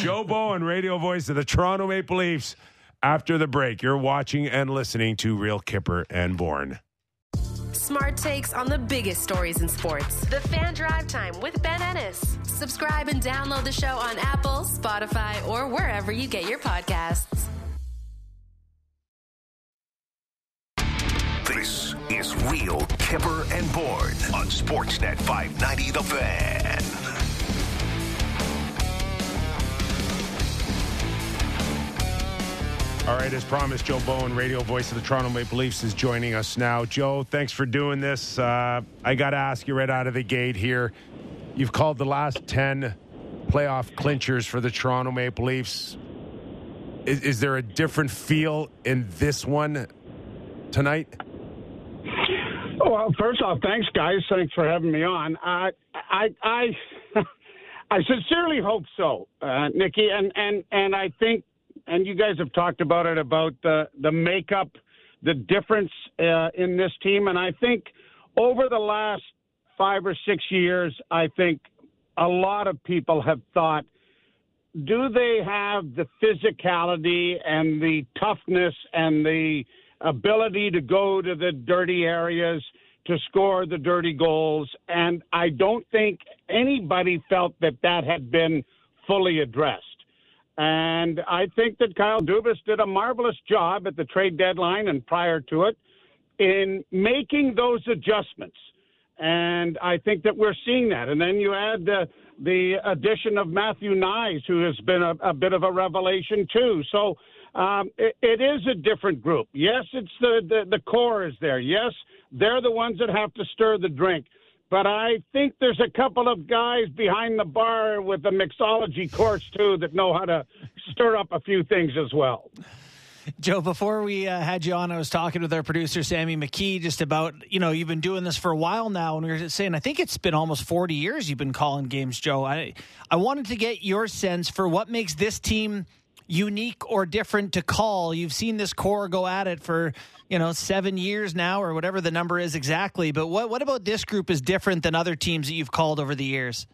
Joe Bowen, radio voice of the Toronto Maple Leafs. After the break, you're watching and listening to Real Kyper and Bourne. Smart takes on the biggest stories in sports. The Fan Drive Time with Ben Ennis. Subscribe and download the show on Apple, Spotify, or wherever you get your podcasts. This is Real Kyper and Bourne on Sportsnet 590 The Fan. All right, as promised, Joe Bowen, radio voice of the Toronto Maple Leafs, is joining us now. Joe, thanks for doing this. Uh, I got to ask you right out of the gate here. You've called the last 10 playoff clinchers for the Toronto Maple Leafs. Is, is there a different feel in this one tonight? Oh, well, first off, thanks, guys. Thanks for having me on. Uh, I, I, I sincerely hope so, uh, Nikki, and and and I think, and you guys have talked about it about the the makeup, the difference uh, in this team, and I think over the last five or six years, I think a lot of people have thought, do they have the physicality and the toughness and the ability to go to the dirty areas to score the dirty goals. And I don't think anybody felt that that had been fully addressed. And I think that Kyle Dubas did a marvelous job at the trade deadline and prior to it in making those adjustments. And I think that we're seeing that. And then you add the, the addition of Matthew Knies, who has been a, a bit of a revelation, too. So um, it, it is a different group. Yes, it's the, the, the core is there. Yes, they're the ones that have to stir the drink. But I think there's a couple of guys behind the bar with the mixology course, too, that know how to stir up a few things as well. Joe, before we uh, had you on, I was talking with our producer, Sammy McKee, just about, you know, you've been doing this for a while now. And we were saying, I think it's been almost 40 years you've been calling games, Joe. I, I wanted to get your sense for what makes this team unique or different to call. You've seen this core go at it for, you know, seven years now or whatever the number is exactly. But what, what about this group is different than other teams that you've called over the years?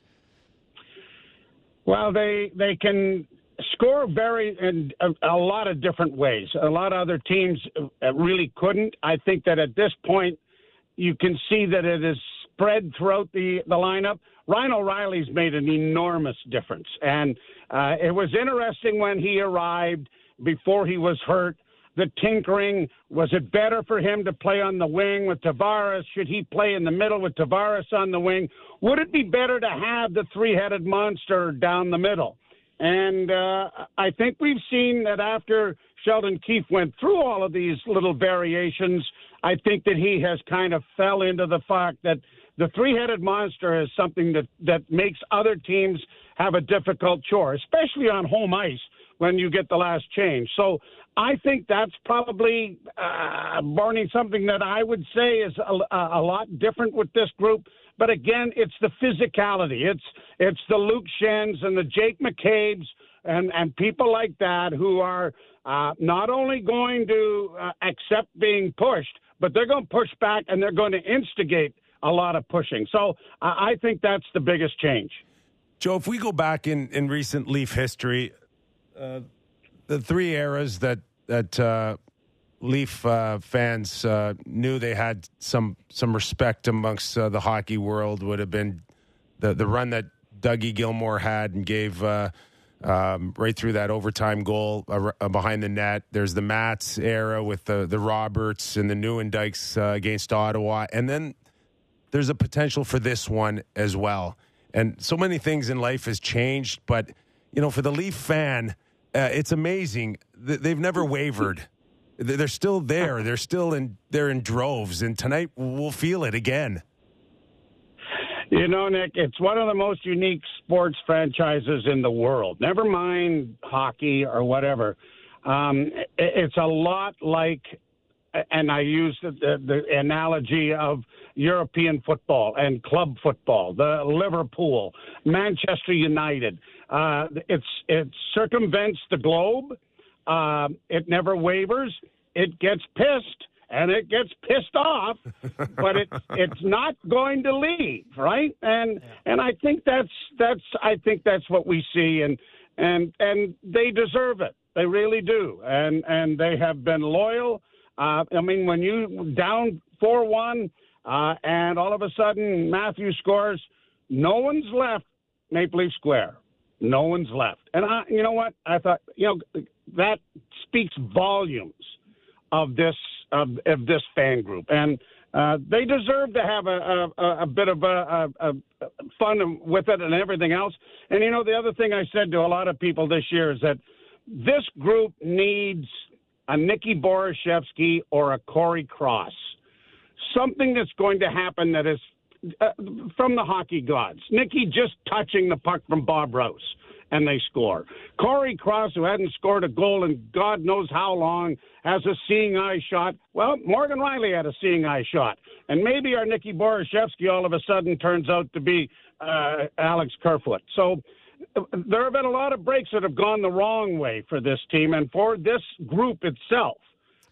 Well, they they can score very in a, a lot of different ways. A lot of other teams uh, really couldn't. I think that at this point, you can see that it is spread throughout the, the lineup. Ryan O'Reilly's made an enormous difference. And uh, it was interesting when he arrived before he was hurt. The tinkering was it better for him to play on the wing with Tavares? Should he play in the middle with Tavares on the wing? Would it be better to have the three headed monster down the middle? And uh, I think we've seen that after Sheldon Keefe went through all of these little variations, I think that he has kind of fell into the fact that the three-headed monster is something that that makes other teams have a difficult chore, especially on home ice when you get the last change. So I think that's probably uh, Barney something that I would say is a, a lot different with this group. But again, it's the physicality. It's it's the Luke Schenns and the Jake McCabe's and and people like that who are uh, not only going to uh, accept being pushed, but they're going to push back and they're going to instigate a lot of pushing. So I think that's the biggest change. Joe, if we go back in, in recent Leaf history, uh, the three eras that that uh, Leaf uh, fans uh, knew they had some some respect amongst uh, the hockey world would have been the the run that Dougie Gilmour had and gave. Uh, um, right through that overtime goal behind the net. There's the Mats era with the the Roberts and the Nieuwendyks against Ottawa, and then there's a potential for this one as well. And so many things in life has changed, but you know, for the Leaf fan, uh, it's amazing. They've never wavered. They're still there. They're still in. They're in droves, and tonight we'll feel it again. You know, Nick, it's one of the most unique sports franchises in the world. Never mind hockey or whatever. Um, it's a lot like and I use the, the, the, analogy of European football and club football, the Liverpool, Manchester United. Uh, it's it circumvents the globe. Uh, it never wavers. It gets pissed and it gets pissed off, but it's it's not going to leave, right? And and I think that's that's I think that's what we see, and and and they deserve it. They really do, and and they have been loyal uh, I mean, when you down 4 1 uh, and all of a sudden Matthew scores, no one's left Maple Leaf Square. No one's left. And I, you know what? I thought, you know, that speaks volumes of this of, of this fan group, and uh, they deserve to have a, a, a bit of a, a, fun with it and everything else. And you know, the other thing I said to a lot of people this year is that this group needs a Nikki Borschevsky or a Cory Cross. Something that's going to happen that is uh, from the hockey gods. Nikki just touching the puck from Bob Rouse and they score. Cory Cross, who hadn't scored a goal in God knows how long, has a seeing eye shot. Well, Morgan Rielly had a seeing eye shot. And maybe our Nicky Borschevsky all of a sudden turns out to be uh, Alex Kerfoot. So there have been a lot of breaks that have gone the wrong way for this team and for this group itself.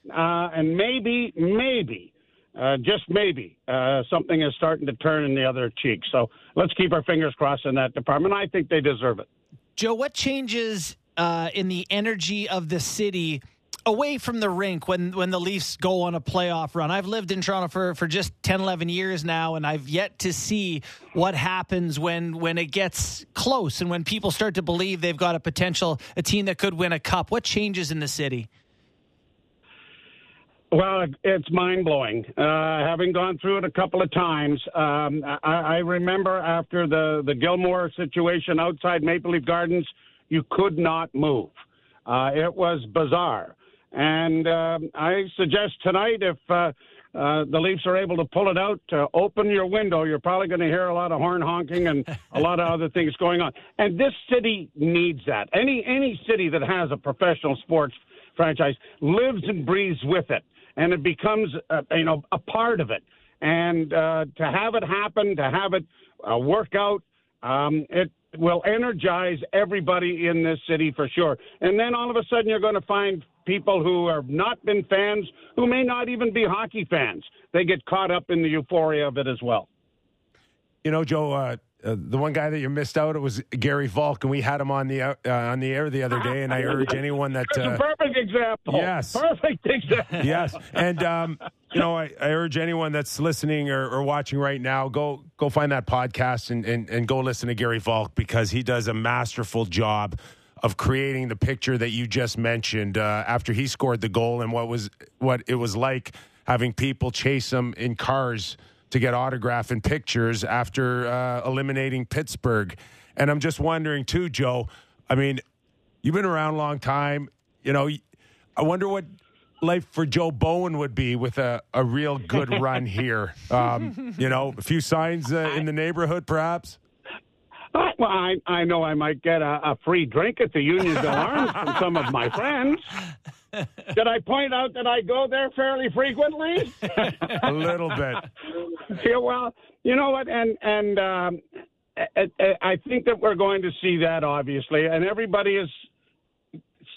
Uh, and maybe, maybe, uh, just maybe, uh, something is starting to turn in the other cheek. So let's keep our fingers crossed in that department. I think they deserve it. Joe, what changes uh, in the energy of the city away from the rink when, when the Leafs go on a playoff run? I've lived in Toronto for, for just 10, 11 years now, and I've yet to see what happens when, when it gets close and when people start to believe they've got a potential, a team that could win a cup. What changes in the city? Well, it's mind blowing. Uh, having gone through it a couple of times, um, I, I remember after the the Gilmour situation outside Maple Leaf Gardens, you could not move. Uh, it was bizarre, and um, I suggest tonight if. Uh, uh, the Leafs are able to pull it out. Uh, open your window. You're probably going to hear a lot of horn honking and a lot of other things going on. And this city needs that. Any any city that has a professional sports franchise lives and breathes with it and it becomes uh, you know a part of it. And uh, to have it happen, to have it uh, work out, um, it will energize everybody in this city for sure. And then all of a sudden, you're going to find people who have not been fans, who may not even be hockey fans. They get caught up in the euphoria of it as well. You know, Joe, uh, uh, the one guy that you missed out it was Garry Valk, and we had him on the uh, on the air the other day. And I urge anyone that uh, perfect example. Yes, perfect example. Yes, and um, you know, I, I, urge anyone that's listening or, or, watching right now go go find that podcast and, and and go listen to Garry Valk because he does a masterful job of creating the picture that you just mentioned uh, after he scored the goal and what was what it was like having people chase him in cars to get autograph and pictures after uh, eliminating Pittsburgh. And I'm just wondering, too, Joe. I mean, you've been around a long time. You know, I wonder what life for Joe Bowen would be with a, a real good run here. Um, you know, a few signs uh, in the neighborhood, perhaps. Uh, well, I, I know I might get a, a free drink at the Unionville Arms from some of my friends. Did I point out that I go there fairly frequently? a little bit. Yeah, well, you know what, and and um, I, I think that we're going to see that obviously, and everybody is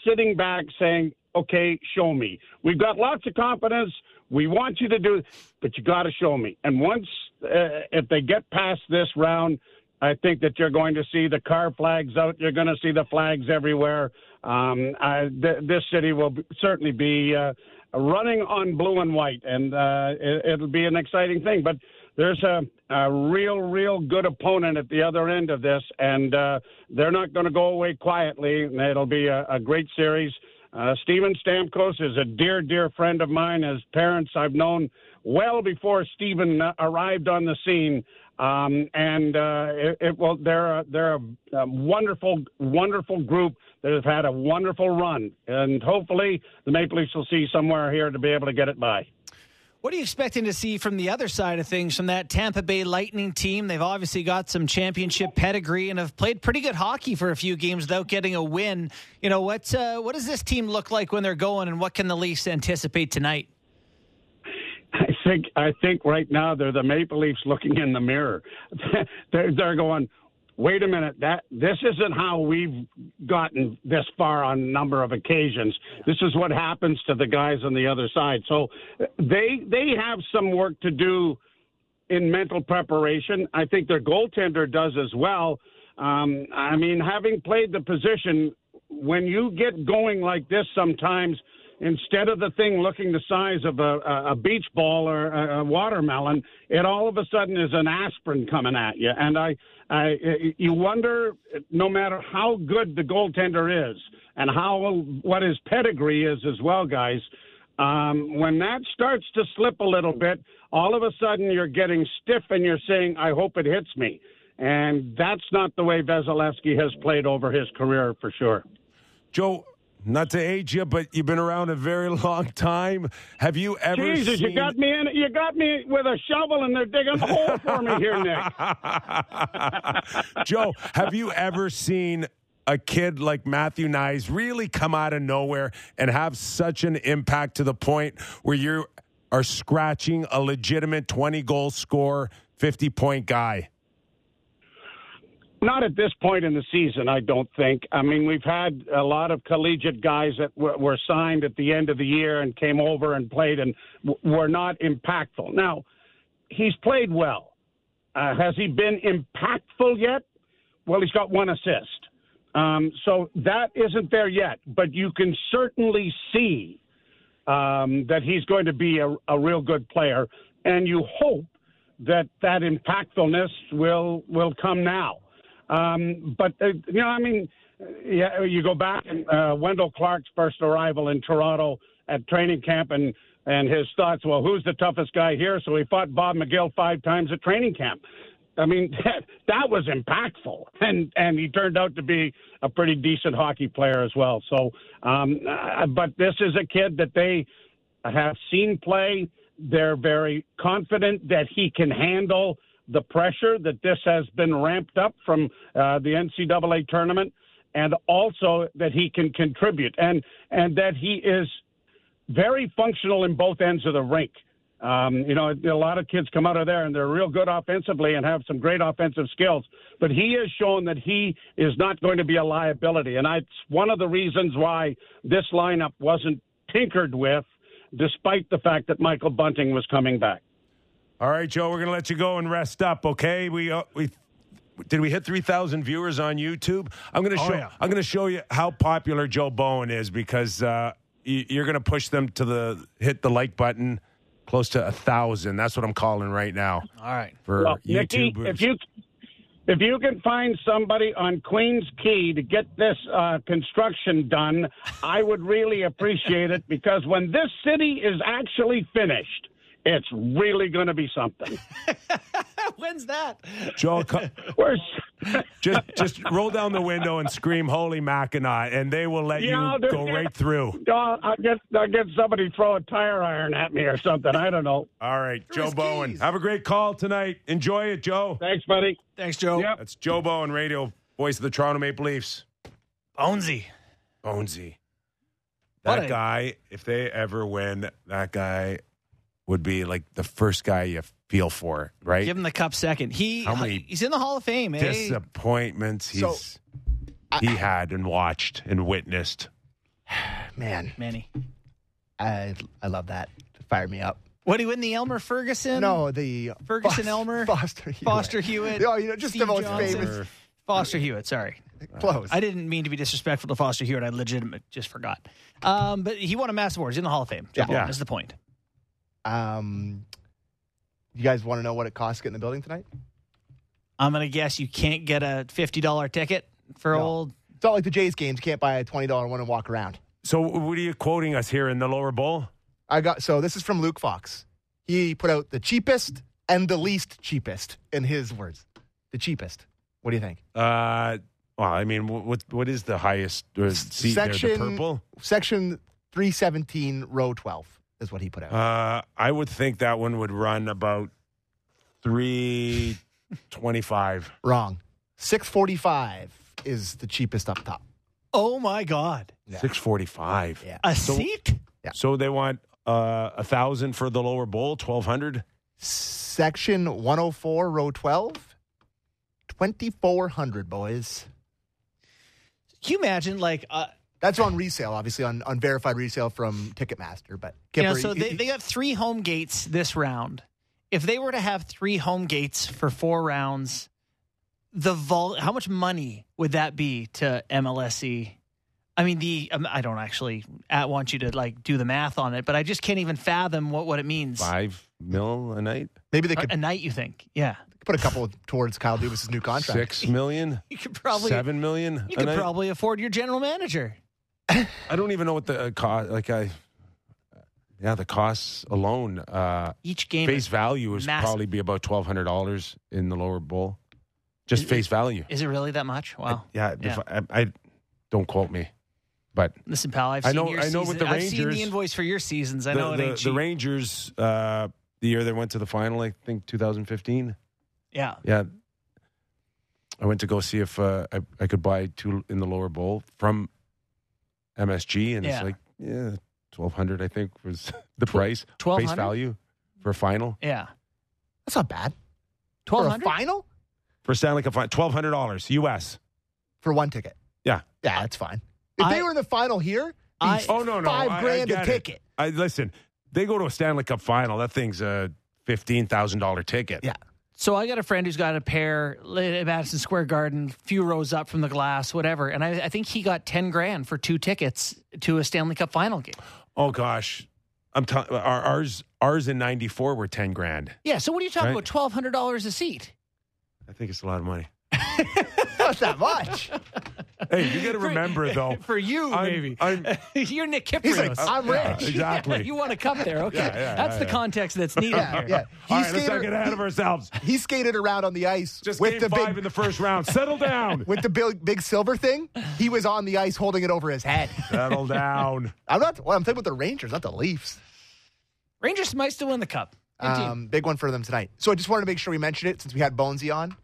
sitting back saying, "Okay, show me." We've got lots of confidence. We want you to do, but you got to show me. And once, uh, if they get past this round, I think that you're going to see the car flags out. You're going to see the flags everywhere. Um, I, th- this city will b- certainly be uh, running on blue and white, and uh, it, will be an exciting thing. But there's a, a, real, real good opponent at the other end of this, and uh, they're not going to go away quietly. It'll be a, a great series. Uh, Steven Stamkos is a dear, dear friend of mine. As parents, I've known well before Steven uh, arrived on the scene. Um, and uh, it, it, well, they're a, they're a, a, wonderful, wonderful group that have had a wonderful run, and hopefully the Maple Leafs will see somewhere here to be able to get it by. What are you expecting to see from the other side of things from that Tampa Bay Lightning team? They've obviously got some championship pedigree and have played pretty good hockey for a few games without getting a win. You know what? Uh, what does this team look like when they're going, and what can the Leafs anticipate tonight? I think I think right now they're the Maple Leafs looking in the mirror. they're, they're going, wait a minute, that this isn't how we've gotten this far on a number of occasions. This is what happens to the guys on the other side. So they they have some work to do in mental preparation. I think their goaltender does as well. Um, I mean, having played the position, when you get going like this, sometimes – instead of the thing looking the size of a, a beach ball or a, a watermelon, it all of a sudden is an aspirin coming at you. And I, I, you wonder, no matter how good the goaltender is and how what his pedigree is as well, guys. Um, when that starts to slip a little bit, all of a sudden you're getting stiff and you're saying, "I hope it hits me." And that's not the way Vasilevskiy has played over his career for sure. Joe, not to age you, but you've been around a very long time. Have you ever? Jesus, seen... you got me in. You got me with a shovel, and they're digging a hole for me here, Nick. Joe, have you ever seen a kid like Matthew Knies really come out of nowhere and have such an impact to the point where you are scratching a legitimate 20 goal score, 50 point guy? Not at this point in the season, I don't think. I mean, we've had a lot of collegiate guys that were, signed at the end of the year and came over and played and w- were not impactful. Now, he's played well. Uh, has he been impactful yet? Well, he's got one assist. Um, so that isn't there yet, but you can certainly see um, that he's going to be a, a real good player, and you hope that that impactfulness will will come now. Um, but uh, you know, I mean, yeah, you go back and uh, Wendell Clark's first arrival in Toronto at training camp, and and his thoughts. Well, who's the toughest guy here? So he fought Bob McGill five times at training camp. I mean, that, that was impactful, and and he turned out to be a pretty decent hockey player as well. So, um, uh, but this is a kid that they have seen play. They're very confident that he can handle the pressure that this has been ramped up from uh, the NCAA tournament, and also that he can contribute and and that he is very functional in both ends of the rink. Um, you know, a lot of kids come out of there and they're real good offensively and have some great offensive skills. But he has shown that he is not going to be a liability. And it's one of the reasons why this lineup wasn't tinkered with, despite the fact that Michael Bunting was coming back. All right, Joe, we're going to let you go and rest up, okay? We uh, we did we hit 3,000 viewers on YouTube? I'm going to Oh, show yeah. I'm going to show you how popular Joe Bowen is because uh, you're going to push them to the hit the like button close to a thousand. That's what I'm calling right now All right. for Well, Nikki, YouTube. if you if you can find somebody on Queens Quay to get this uh, construction done, I would really appreciate it because when this city is actually finished, it's really going to be something. When's that? Joe, co- just just roll down the window and scream "Holy Mackinaw," and they will let Yeah, you they're- go right through. Uh, I'll get I'll get somebody throw a tire iron at me or something. I don't know. All right, Joe Bowen. keys. Have a great call tonight. Enjoy it, Joe. Thanks, buddy. Thanks, Joe. Yep. That's Joe Bowen, radio voice of the Toronto Maple Leafs. Bonesy. Bonesy. That a- guy, if they ever win, that guy would be like the first guy you feel for, right? Give him the cup second. He How many he's in the Hall of Fame. Eh? Disappointments he's So, he had and watched and witnessed. Man, Manny. I I love that. Fire me up. What do you win the Elmer Ferguson? No, the Ferguson Fos- Elmer? Foster Hewitt. Foster Hewitt. Oh, you know, just Steve the most Johnson. famous. Foster Hewitt. Sorry. Close. I didn't mean to be disrespectful to Foster Hewitt. I legitimate just forgot. Um, but he won a massive award. He's in the Hall of Fame. Joe Yeah. Bowen Yeah. is the point. Um, you guys want to know what it costs to get in the building tonight? I'm gonna guess you can't get a fifty dollar ticket for No. old. It's not like the Jays games. You can't buy a twenty dollar one and walk around. So what are you quoting us here in the lower bowl? I got so this is from Luke Fox. He put out the cheapest and the least cheapest in his words. The cheapest. What do you think? Uh well, I mean, wh- what what is the highest uh, seat there? The Section purple? Section three seventeen, row twelve is what he put out. Uh, I would think that one would run about three twenty-five. Wrong. Six forty five is the cheapest up top. Oh my God! Yeah. Six forty-five. Yeah. A seat? Yeah. So they want uh, a thousand for the lower bowl, twelve hundred. Section one oh four, row twelve. Twenty four hundred boys. Can you imagine like uh, That's on resale, obviously on, on verified resale from Ticketmaster. But you know? So they, you- they got three home gates this round. If they were to have three home gates for four rounds, the vol how much money would that be to MLSE? I mean, the um, I don't actually uh, want you to like do the math on it, but I just can't even fathom what what it means. Five mil a night, maybe they A- could a night, you think? Yeah, put a couple towards Kyle Dubas's new contract. six million, you could probably seven million. you a could night? probably afford your general manager. I don't even know what the uh, cost. Like I, yeah, the costs alone, uh, Each game face is, value would massive. probably be about twelve hundred dollars in the lower bowl. Just Is- face value. is it really that much? Wow. Yeah, Yeah. If I, I don't quote me, but Listen, pal, I've I seen know- your I know season. with the I've seen the invoice for your seasons. I the, know it the, ain't the. Rangers, uh, the year they went to the final, I think 2015. yeah. Yeah, I went to go see if uh, I, I could buy two in the lower bowl from MSG, and Yeah. it's like yeah, twelve hundred. I think was the price, face 1200? value for a final Yeah. That's not bad. Twelve For a hundred. final for Stanley Cup final, twelve hundred dollars US. for one ticket. Yeah. Yeah, that's fine. If I- they were in the final here, I- Oh no, no, five I- I grand a get it. ticket. I listen. They go to a Stanley Cup final. That thing's a fifteen thousand dollar ticket. Yeah. So I got a friend who's got a pair at Madison Square Garden, few rows up from the glass, whatever. And I, I think he got ten grand for two tickets to a Stanley Cup final game. Oh gosh, I'm t- our, ours. Ours in '94 were ten grand. Yeah. So what are you talking Right. about? Twelve hundred dollars a seat. I think it's a lot of money. Not that much. Hey, you got to remember though. For you, I'm- maybe. I'm- You're Nick Kypreos. He's like, I'm Yeah, rich. exactly. you want a cup there? Okay, Yeah, yeah, that's yeah, the yeah. context that's needed Yeah, here. yeah. He All right, let's not skated, get ahead of ourselves. he skated around on the ice Just with game the five big in the first round. Settle down. with the big, big silver thing. He was on the ice holding it over his head. Settle down. I'm not. Well, I'm talking about the Rangers, not the Leafs. Rangers might still win the cup. Um, big one for them tonight. So I just wanted to make sure we mentioned it since we had Bonesy on.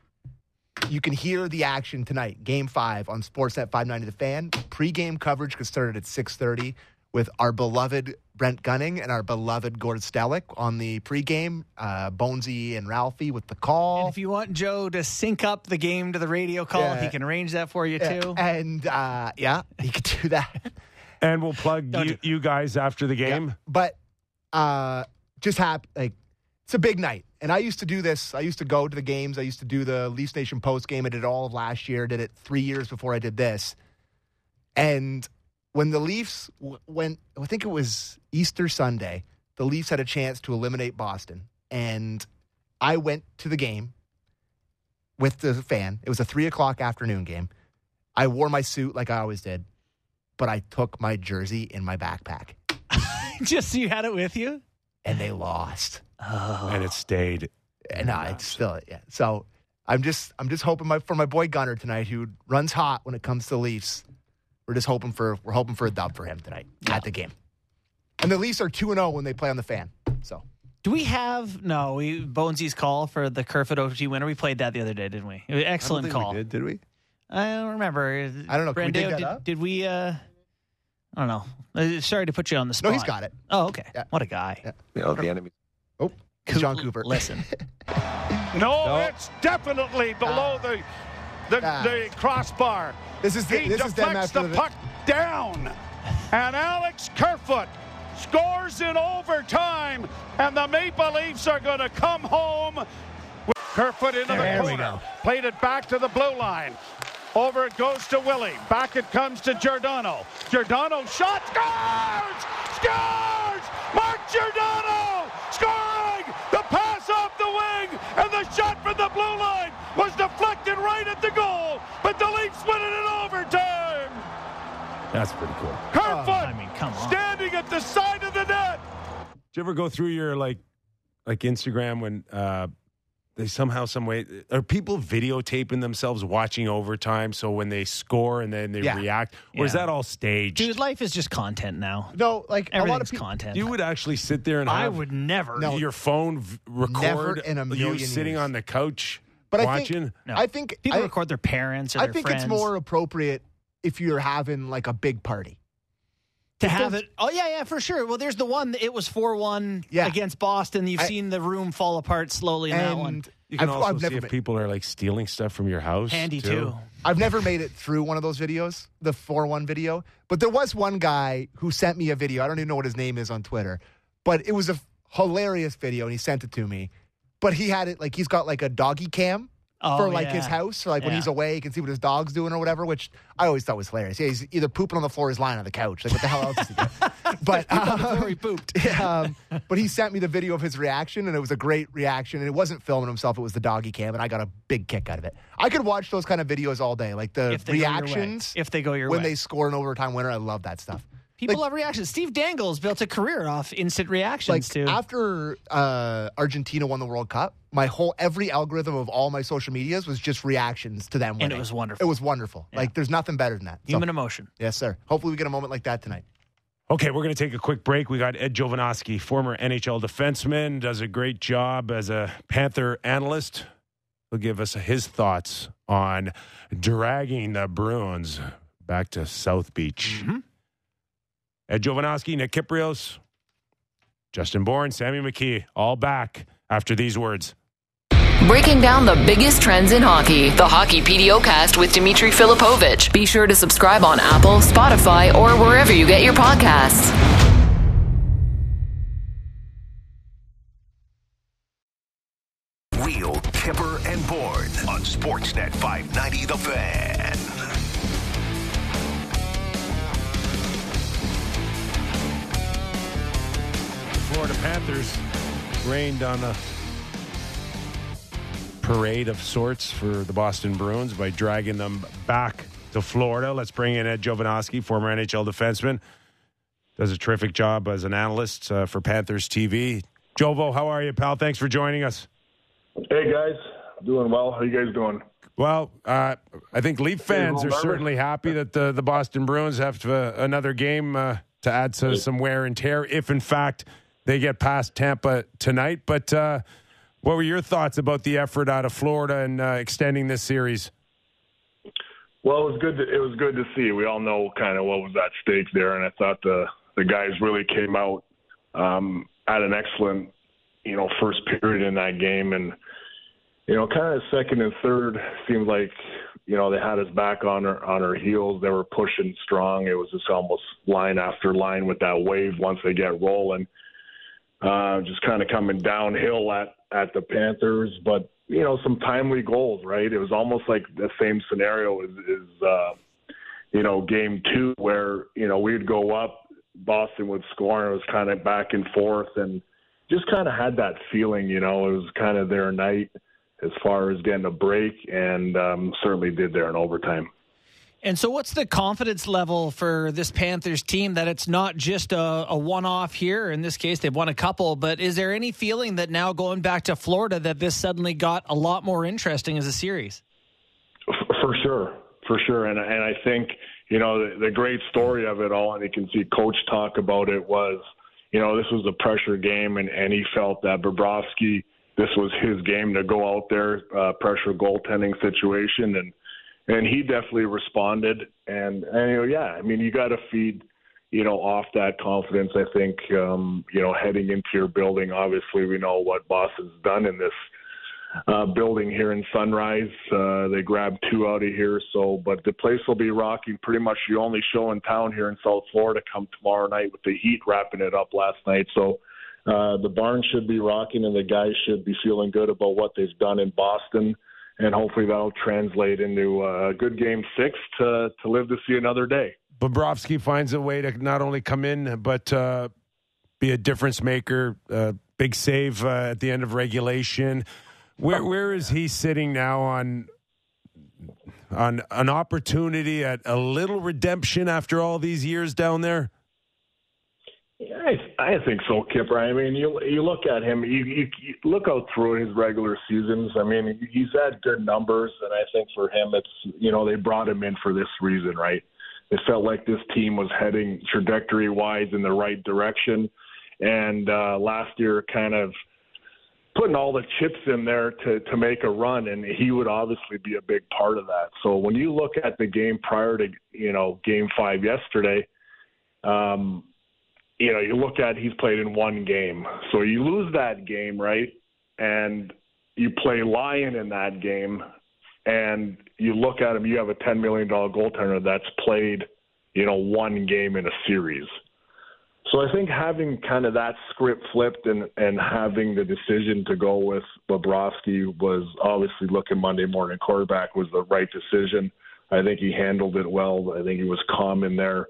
You can hear the action tonight, Game Five on Sportsnet 590 The Fan. Pre-game coverage gets started at 6:30 with our beloved Brent Gunning and our beloved Gord Stellick on the pregame. Uh, Bonesy and Ralphie with the call. And if you want Joe to sync up the game to the radio call, Yeah. he can arrange that for you Yeah, too. And uh, yeah, he could do that. And we'll plug you, you guys after the game. Yeah. But uh, just hap- like it's a big night. And I used to do this. I used to go to the games. I used to do the Leafs Nation post game. I did it all of last year. Did it three years before I did this. And when the Leafs w- went, I think it was Easter Sunday, the Leafs had a chance to eliminate Boston. And I went to the game with the fan. It was a three o'clock afternoon game. I wore my suit like I always did, but I took my jersey in my backpack Just so you had it with you. and they lost. Oh, And it stayed. And no, it's still yeah. So I'm just I'm just hoping my for my boy Gunner tonight, who runs hot when it comes to Leafs. We're just hoping for we're hoping for a dub for him tonight at the game. And the Leafs are two and zero when they play on the fan. So Do we have no? We Bonesy's call for the Kerfoot OT winner. We played that the other day, didn't we? It was an Excellent call. did, did we? I don't remember. I don't know. Can we dig that did, up? did we? uh I don't know. Uh, Sorry to put you on the spot. no, he's got it. Oh, okay. Yeah. What a guy. Yeah. You know, the enemy. Oh, Jon Cooper. Listen, No, No. it's definitely below the the, Ah. the crossbar. This is the, He this deflects after the the, puck down, and Alex Kerfoot scores in overtime, and the Maple Leafs are going to come home. With Kerfoot into There the we corner, played it back to the blue line. Over it goes to Willie. Back it comes to Giordano. Giordano shot scores! Scores! Mark Giordano scoring! The pass off the wing and the shot from the blue line was deflected right at the goal, but the Leafs win it in overtime. That's pretty cool. Kerfoot I mean, come on. standing at the side of the net. Did you ever go through your like, like Instagram when uh, they somehow, some way, are people videotaping themselves watching overtime? So when they score and then they Yeah. react, or is Yeah. that all staged? dude, life is just content now. no, like a lot of Everything's people. content. you would actually sit there and I have would never. No. your phone v- record in a million you sitting years. on the couch But I watching. think No. I think People I, record their parents or I their think friends. it's more appropriate if you're having like a big party. To If have there's- it. Oh yeah, yeah, for sure. Well, there's the one. It was four one Yeah. against Boston. You've I- seen the room fall apart slowly in that one. And you can I've, also I've see if ma- people are like stealing stuff from your house. Handy too. I've never made it through one of those videos, the 4 1 video. But there was one guy who sent me a video. I don't even know what his name is on Twitter, but it was a f- hilarious video and he sent it to me. But he had it like he's got like a doggy cam Oh, for like his house. So like when he's away, he can see what his dog's doing or whatever, which I always thought was hilarious. Yeah, he's either pooping on the floor or he's lying on the couch. Like what the hell else is he doing? But Before he um, pooped. um, but he sent me the video of his reaction, and it was a great reaction. And it wasn't filming himself; it was the doggy cam, and I got a big kick out of it. I could watch those kind of videos all day, like the If they go your way. reactions If they go your when way. they score an overtime winner. I love that stuff. People like- love reactions. Steve Dangles built a career off instant reactions Like too. after uh, Argentina won the World Cup, my whole every algorithm of all my social medias was just reactions to them. And it was wonderful. It was wonderful. Like there's nothing better than that. So- Human emotion. yes, sir. Hopefully, we get a moment like that tonight. Okay, we're going to take a quick break. We got Ed Jovanovski, former NHL defenseman, does a great job as a Panther analyst. He'll give us his thoughts on dragging the Bruins back to South Beach. Ed Jovanovski, Nick Kypreos, Justin Bourne, Sammy McKee, all back after these words. Breaking down the biggest trends in hockey. The Hockey PDOcast with Dimitri Filipovic. Be sure to subscribe on Apple, Spotify, or wherever you get your podcasts. Wheel, Kyper, and Bourne on Sportsnet 590 The Fan. Florida Panthers rained on a parade of sorts for the Boston Bruins by dragging them back to Florida. Let's bring in Ed Jovanovski, former NHL defenseman. Does a terrific job as an analyst uh, for Panthers TV. Jovo, how are you, pal? Thanks for joining us. Hey guys, doing well. How are you guys doing? Well, uh, I think Leaf fans are certainly happy that the, the Boston Bruins have uh, another game uh, to add to some wear and tear, if in fact they get past Tampa tonight. But uh, what were your thoughts about the effort out of Florida and uh, extending this series? Well, it was good. To, it was good to see. We all know kind of what was at stake there, and I thought the the guys really came out um, at an excellent, you know, first period in that game, and you know, kind of second and third seemed like you know they had us back on our on our heels. They were pushing strong. It was just almost line after line with that wave once they get rolling. Uh, just kind of coming downhill at at the Panthers, but you know some timely goals, right? It was almost like the same scenario as, as uh, you know game two, where you know we'd go up, Boston would score, and it was kind of back and forth, and just kind of had that feeling, you know, it was kind of their night as far as getting a break, and um, certainly did there in overtime. And so, what's the confidence level for this Panthers team that it's not just a, a one off here? In this case, they've won a couple, but is there any feeling that now going back to Florida that this suddenly got a lot more interesting as a series? For sure, for sure, and and I think you know the, the great story of it all, and you can see Coach talk about it was, you know, this was a pressure game, and and he felt that Bobrovsky, this was his game to go out there, uh, pressure goaltending situation, and and he definitely responded, and and yeah, I mean, you got to feed. You know, off that confidence, I think, um, you know, heading into your building, obviously, we know what Boston's done in this uh, building here in Sunrise. Uh, they grabbed two out of here, so but the place will be rocking. Pretty much the only show in town here in South Florida come tomorrow night with the Heat wrapping it up last night. So uh, the barn should be rocking, and the guys should be feeling good about what they've done in Boston. And hopefully that'll translate into a good game six to to live to see another day. Bobrovsky finds a way to not only come in, but uh, be a difference maker. Uh, big save uh, at the end of regulation. Where where is he sitting now on on an opportunity at a little redemption after all these years down there? Yeah, I, I think so, Kyper. I mean, you you look at him, you, you, you look out through his regular seasons. I mean, he's had good numbers, and I think for him, it's you know they brought him in for this reason, right? It felt like this team was heading trajectory wise in the right direction, and uh, last year kind of putting all the chips in there to to make a run, and he would obviously be a big part of that. So when you look at the game prior to you know Game Five yesterday. Um, you know, you look at he's played in one game. So you lose that game, right? And you play Lyon in that game, and you look at him, you have a $10 million goaltender that's played, you know, one game in a series. So I think having kind of that script flipped and, and having the decision to go with Bobrovsky was obviously looking Monday morning quarterback was the right decision. I think he handled it well. I think he was calm in there.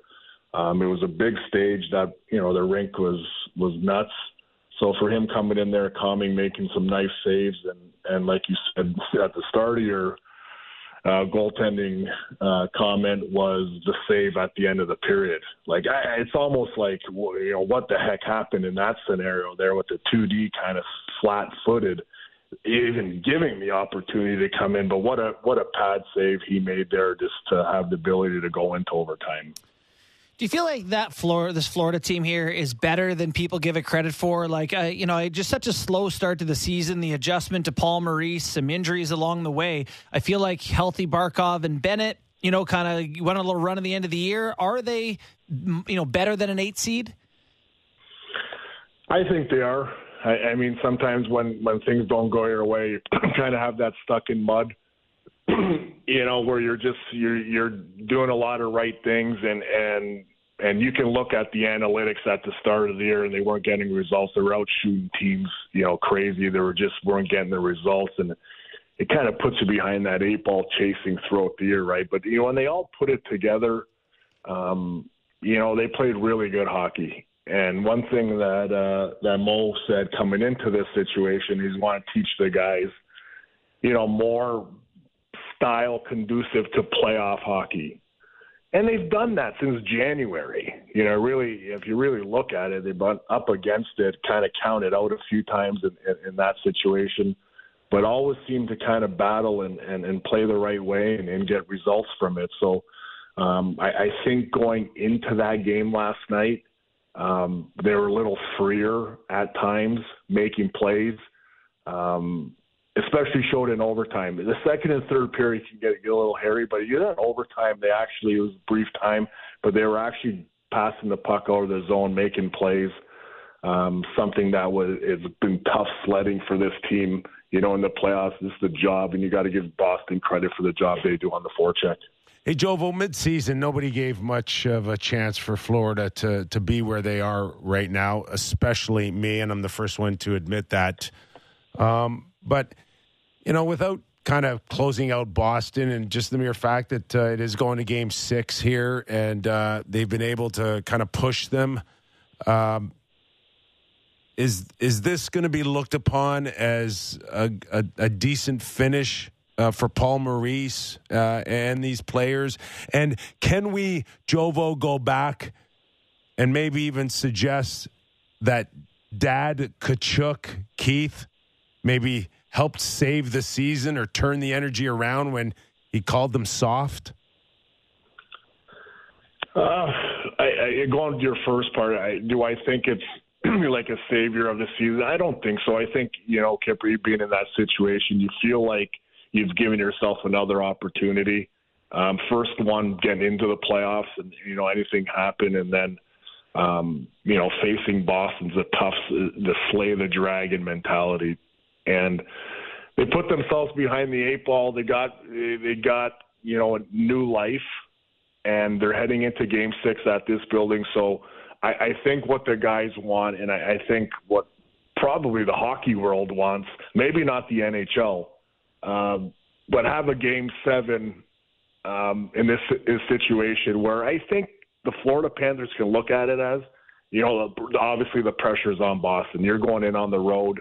Um, it was a big stage that you know the rink was was nuts. So for him coming in there, calming, making some nice saves, and and like you said at the start of your uh, goaltending uh, comment was the save at the end of the period. Like I, it's almost like you know what the heck happened in that scenario there with the 2D kind of flat-footed, even giving the opportunity to come in. But what a what a pad save he made there just to have the ability to go into overtime. Do you feel like that Florida, this Florida team here is better than people give it credit for? Like, uh, you know, just such a slow start to the season, the adjustment to Paul Maurice, some injuries along the way. I feel like healthy Barkov and Bennett, you know, kind of went on a little run at the end of the year. Are they, you know, better than an eight seed? I think they are. I, I mean, sometimes when when things don't go your way, you kind of have that stuck in mud. you know, where you're just you're you're doing a lot of right things, and and and you can look at the analytics at the start of the year, and they weren't getting results. They were out shooting teams, you know, crazy. They were just weren't getting the results, and it kind of puts you behind that eight ball chasing throughout the year, right? But you know, when they all put it together, um, you know, they played really good hockey. And one thing that uh, that Mo said coming into this situation, he's want to teach the guys, you know, more style conducive to playoff hockey. And they've done that since January. You know, really, if you really look at it, they've been up against it, kind of counted out a few times in, in, in that situation, but always seem to kind of battle and, and, and play the right way and, and get results from it. So um, I, I think going into that game last night, um, they were a little freer at times, making plays. Um, especially showed in overtime. The second and third period can get, get a little hairy, but you know, in overtime they actually it was a brief time, but they were actually passing the puck out of the zone, making plays. Um, something that was it's been tough sledding for this team. You know, in the playoffs, this is the job, and you got to give Boston credit for the job they do on the forecheck. Hey, Jovo, midseason, nobody gave much of a chance for Florida to, to be where they are right now, especially me, and I'm the first one to admit that. Um, but, you know, without kind of closing out Boston and just the mere fact that uh, it is going to game six here and uh, they've been able to kind of push them. Um, is is this going to be looked upon as a, a, a decent finish uh, for Paul Maurice uh, and these players? And can we, Jovo, go back and maybe even suggest that Dad Tkachuk, Keith, maybe helped save the season or turn the energy around when he called them soft? Uh, I, I, going to your first part, I, do I think it's like a savior of the season? I don't think so. I think you know, Kyper, being in that situation, you feel like you've given yourself another opportunity. Um, first one getting into the playoffs, and you know anything happen, and then um, you know facing Boston's a tough, the slay the dragon mentality, and they put themselves behind the eight ball. They got they got you know a new life, and they're heading into Game Six at this building. So I, I think what the guys want, and I, I think what probably the hockey world wants, maybe not the NHL um, but have a game seven um, in this, this situation where I think the Florida Panthers can look at it as, you know, obviously the pressure is on Boston. You're going in on the road,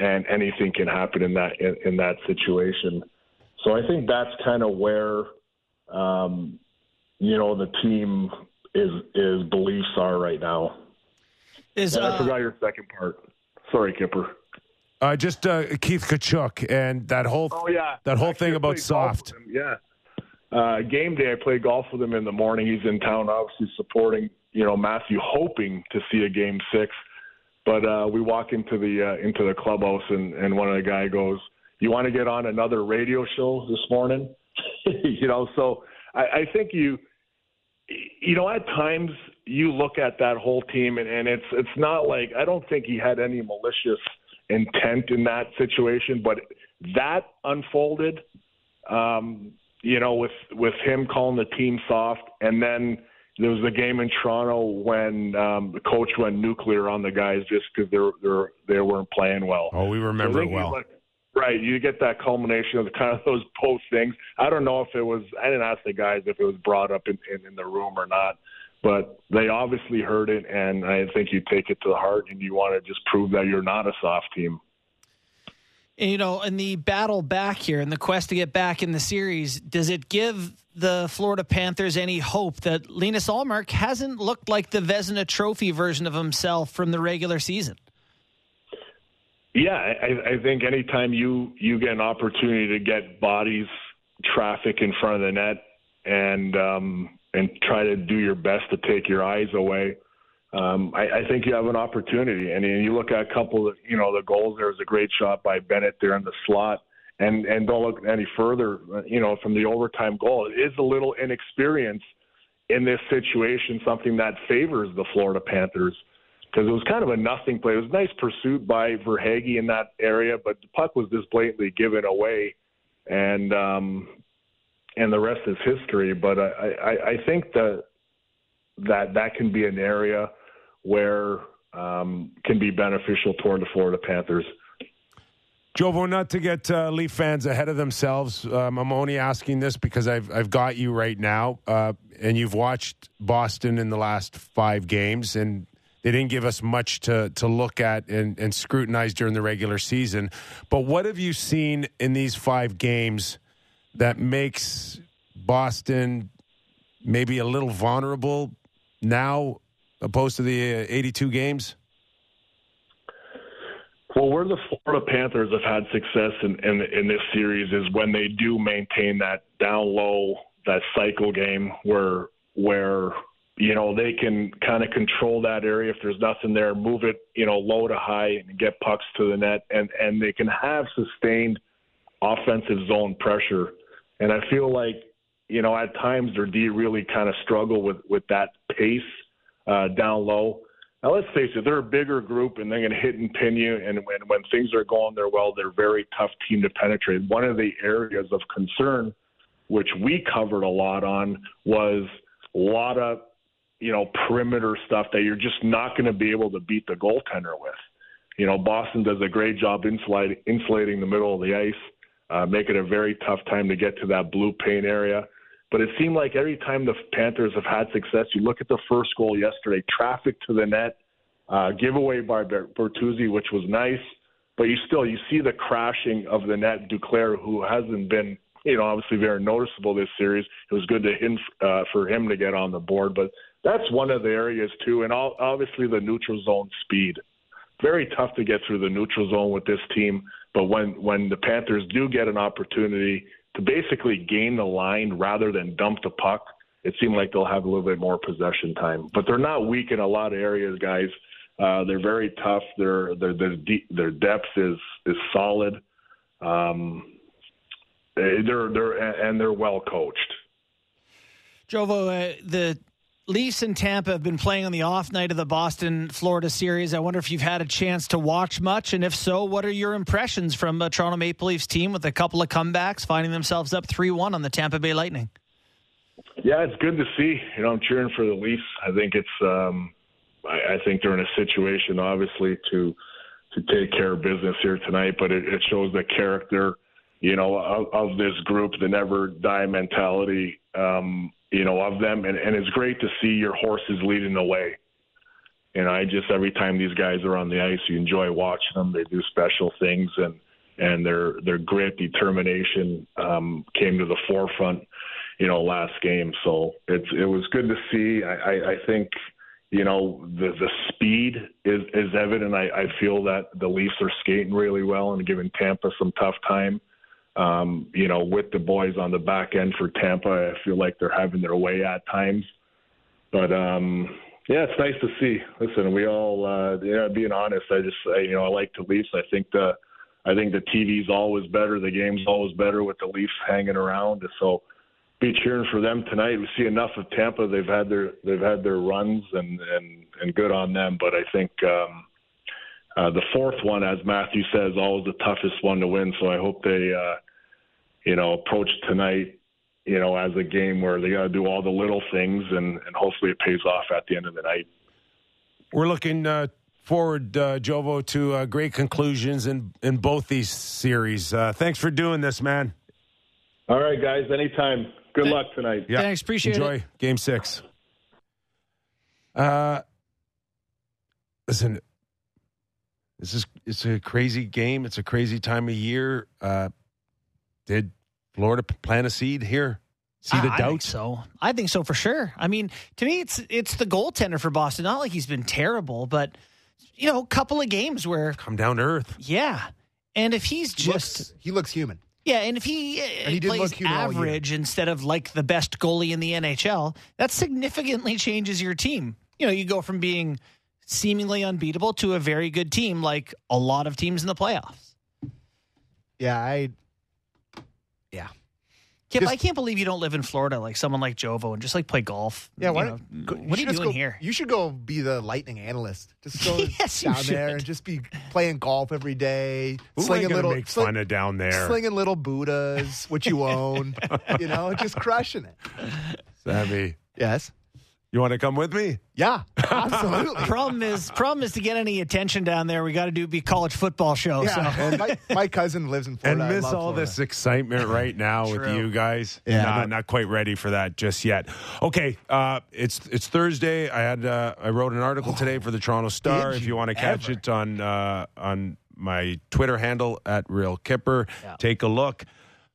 and anything can happen in that in, in that situation. So I think that's kind of where, um, you know, the team is is beliefs are right now. Is and uh, I forgot your second part. Sorry, Kyper. Uh, just uh, Keith Tkachuk and that whole Oh yeah, that whole Actually, thing about soft. Yeah. Uh, game day, I play golf with him in the morning. He's in town, obviously supporting, you know, Matthew, hoping to see a game six. But uh, we walk into the uh, into the clubhouse, and and one of the guy goes, "You want to get on another radio show this morning?" you know, so I, I think you, you know, at times you look at that whole team, and, and it's it's not like I don't think he had any malicious intent in that situation, but that unfolded, um, you know, with with him calling the team soft, and then there was a game in Toronto when um, the coach went nuclear on the guys just because they're they're they weren't playing well. Oh, we remember So it well. look- Right, you get that culmination of kind of those post things. I don't know if it was. I didn't ask the guys if it was brought up in, in, in the room or not, but they obviously heard it, and I think you take it to the heart, and you want to just prove that you're not a soft team. you know, in the battle back here, in the quest to get back in the series, does it give the Florida Panthers any hope that Linus Ullmark hasn't looked like the Vezina Trophy version of himself from the regular season? Yeah, I, I think anytime you you get an opportunity to get bodies, traffic in front of the net, and um, and try to do your best to take your eyes away. Um, I, I think you have an opportunity, and you look at a couple of you know the goals. There was a great shot by Bennett there in the slot, and and don't look any further. You know from the overtime goal, it is a little inexperience in this situation, something that favors the Florida Panthers because it was kind of a nothing play. It was a nice pursuit by Verhaeghe in that area, but the puck was just blatantly given away, and um, and the rest is history. But I, I, I think that that that can be an area where um, can be beneficial toward the Florida Panthers. Jovo, not to get uh, Leaf fans ahead of themselves, um, I'm only asking this because I've I've got you right now, uh, and you've watched Boston in the last five games, and they didn't give us much to to look at and, and scrutinize during the regular season. But what have you seen in these five games that makes Boston maybe a little vulnerable now, opposed to the uh, 82 games? Well, where the Florida Panthers have had success in, in in this series is when they do maintain that down low, that cycle game where where you know they can kind of control that area if there's nothing there, move it you know low to high and get pucks to the net, and and they can have sustained offensive zone pressure. And I feel like you know at times their D really kind of struggle with with that pace uh, down low. Now let's face it, they're a bigger group and they're going to hit and pin you. And when when things are going their well, they're a very tough team to penetrate. One of the areas of concern, which we covered a lot on, was a lot of you know perimeter stuff that you're just not going to be able to beat the goaltender with. You know, Boston does a great job insulating insulating the middle of the ice, uh, make it a very tough time to get to that blue paint area. But it seemed like every time the Panthers have had success, you look at the first goal yesterday, traffic to the net, uh, giveaway by Bertuzzi, which was nice, but you still you see the crashing of the net. Duclair, who hasn't been you know obviously very noticeable this series, it was good to him uh, for him to get on the board, but that's one of the areas too, and all, obviously the neutral zone speed. Very tough to get through the neutral zone with this team, but when when the Panthers do get an opportunity to basically gain the line rather than dump the puck, it seemed like they'll have a little bit more possession time. But they're not weak in a lot of areas, guys. Uh, they're very tough. Their their their, de- their depth is is solid. Um, they're they're and they're well coached. Jovo, uh, the Leafs and Tampa have been playing on the off night of the Boston Florida series. I wonder if you've had a chance to watch much, and if so, what are your impressions from a Toronto Maple Leafs team with a couple of comebacks, finding themselves up three one on the Tampa Bay Lightning? Yeah, it's good to see. You know, I'm cheering for the Leafs. I think it's. Um, I, I think they're in a situation, obviously, to to take care of business here tonight. But it, it shows the character, you know, of, of this group, the never die mentality. Um, you know, of them. And, and it's great to see your horses leading the way. And I just every time these guys are on the ice, you enjoy watching them. They do special things, and and their their grit, determination um, came to the forefront, you know, last game. So it's it was good to see. I, I, I think you know the the speed is is evident. I, I feel that the Leafs are skating really well and giving Tampa some tough time um, you know, with the boys on the back end for Tampa. I feel like they're having their way at times. But um, yeah, it's nice to see. Listen, we all, uh, yeah, being honest, I just, I, you know, I like the Leafs. I think the, I think the TV's always better. The game's always better with the Leafs hanging around. So be cheering for them tonight. We see enough of Tampa. They've had their, they've had their runs and, and, and good on them. But I think, um, uh, the fourth one, as Matthew says, always the toughest one to win. So I hope they, uh, you know, approach tonight, you know, as a game where they got to do all the little things, and, and hopefully it pays off at the end of the night. We're looking uh, forward, uh, Jovo, to uh, great conclusions in in both these series. Uh, thanks for doing this, man. All right, guys. Anytime. Good luck tonight. Yeah. Thanks. Appreciate Enjoy it. Game six. Uh, listen, this is it's a crazy game. It's a crazy time of year. Uh, did Florida plant a seed here? Seed of I, I doubt? think so. I think so for sure. I mean, to me, it's it's the goaltender for Boston. Not like he's been terrible, but you know, a couple of games where Come down to earth. yeah, and if he's He just looks, he looks human. Yeah, and if he, uh, he did plays look human all year. average instead of like the best goalie in the NHL, that significantly changes your team. You know, you go from being seemingly unbeatable to a very good team, like a lot of teams in the playoffs. Yeah, I. Yeah. Kip, Just- I can't believe you don't live in Florida like someone like Jovo and just like play golf. Yeah, You know, don't- go- what are should you doing go- here? You should go be the lightning analyst. Just go Yes, you down there and just be playing golf every day, Who am I slinging going to little make sling- fun of down there? slinging little Buddhas, which you own. you know, just crushing it. Sammy, Yes. You want to come with me? Yeah. Absolutely. problem is, problem is to get any attention down there, we got to do be college football show. yeah. So And my, my cousin lives in and Florida. I miss love all Florida. this excitement right now with you guys. Yeah, Nah, not quite ready for that just yet. Okay, uh, it's it's Thursday. I had uh, I wrote an article today for the Toronto Star. Did If you you want to catch ever? it on uh, on my Twitter handle at Real Kyper, Yeah. take a look.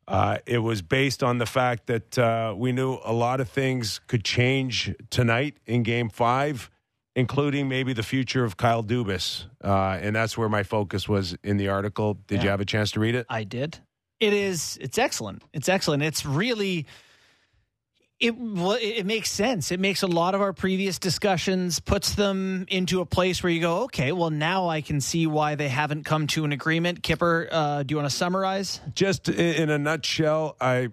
Uh, it was based on the fact that uh, we knew a lot of things could change tonight in Game Five, including maybe the future of Kyle Dubas, uh, and that's where my focus was in the article. Did you have a chance to read it? I did. It is. It's excellent. It's excellent. It's really. It it makes sense. It makes a lot of our previous discussions puts them into a place where you go, okay, well now I can see why they haven't come to an agreement. Kyper, uh, do you want to summarize? just in, in a nutshell, I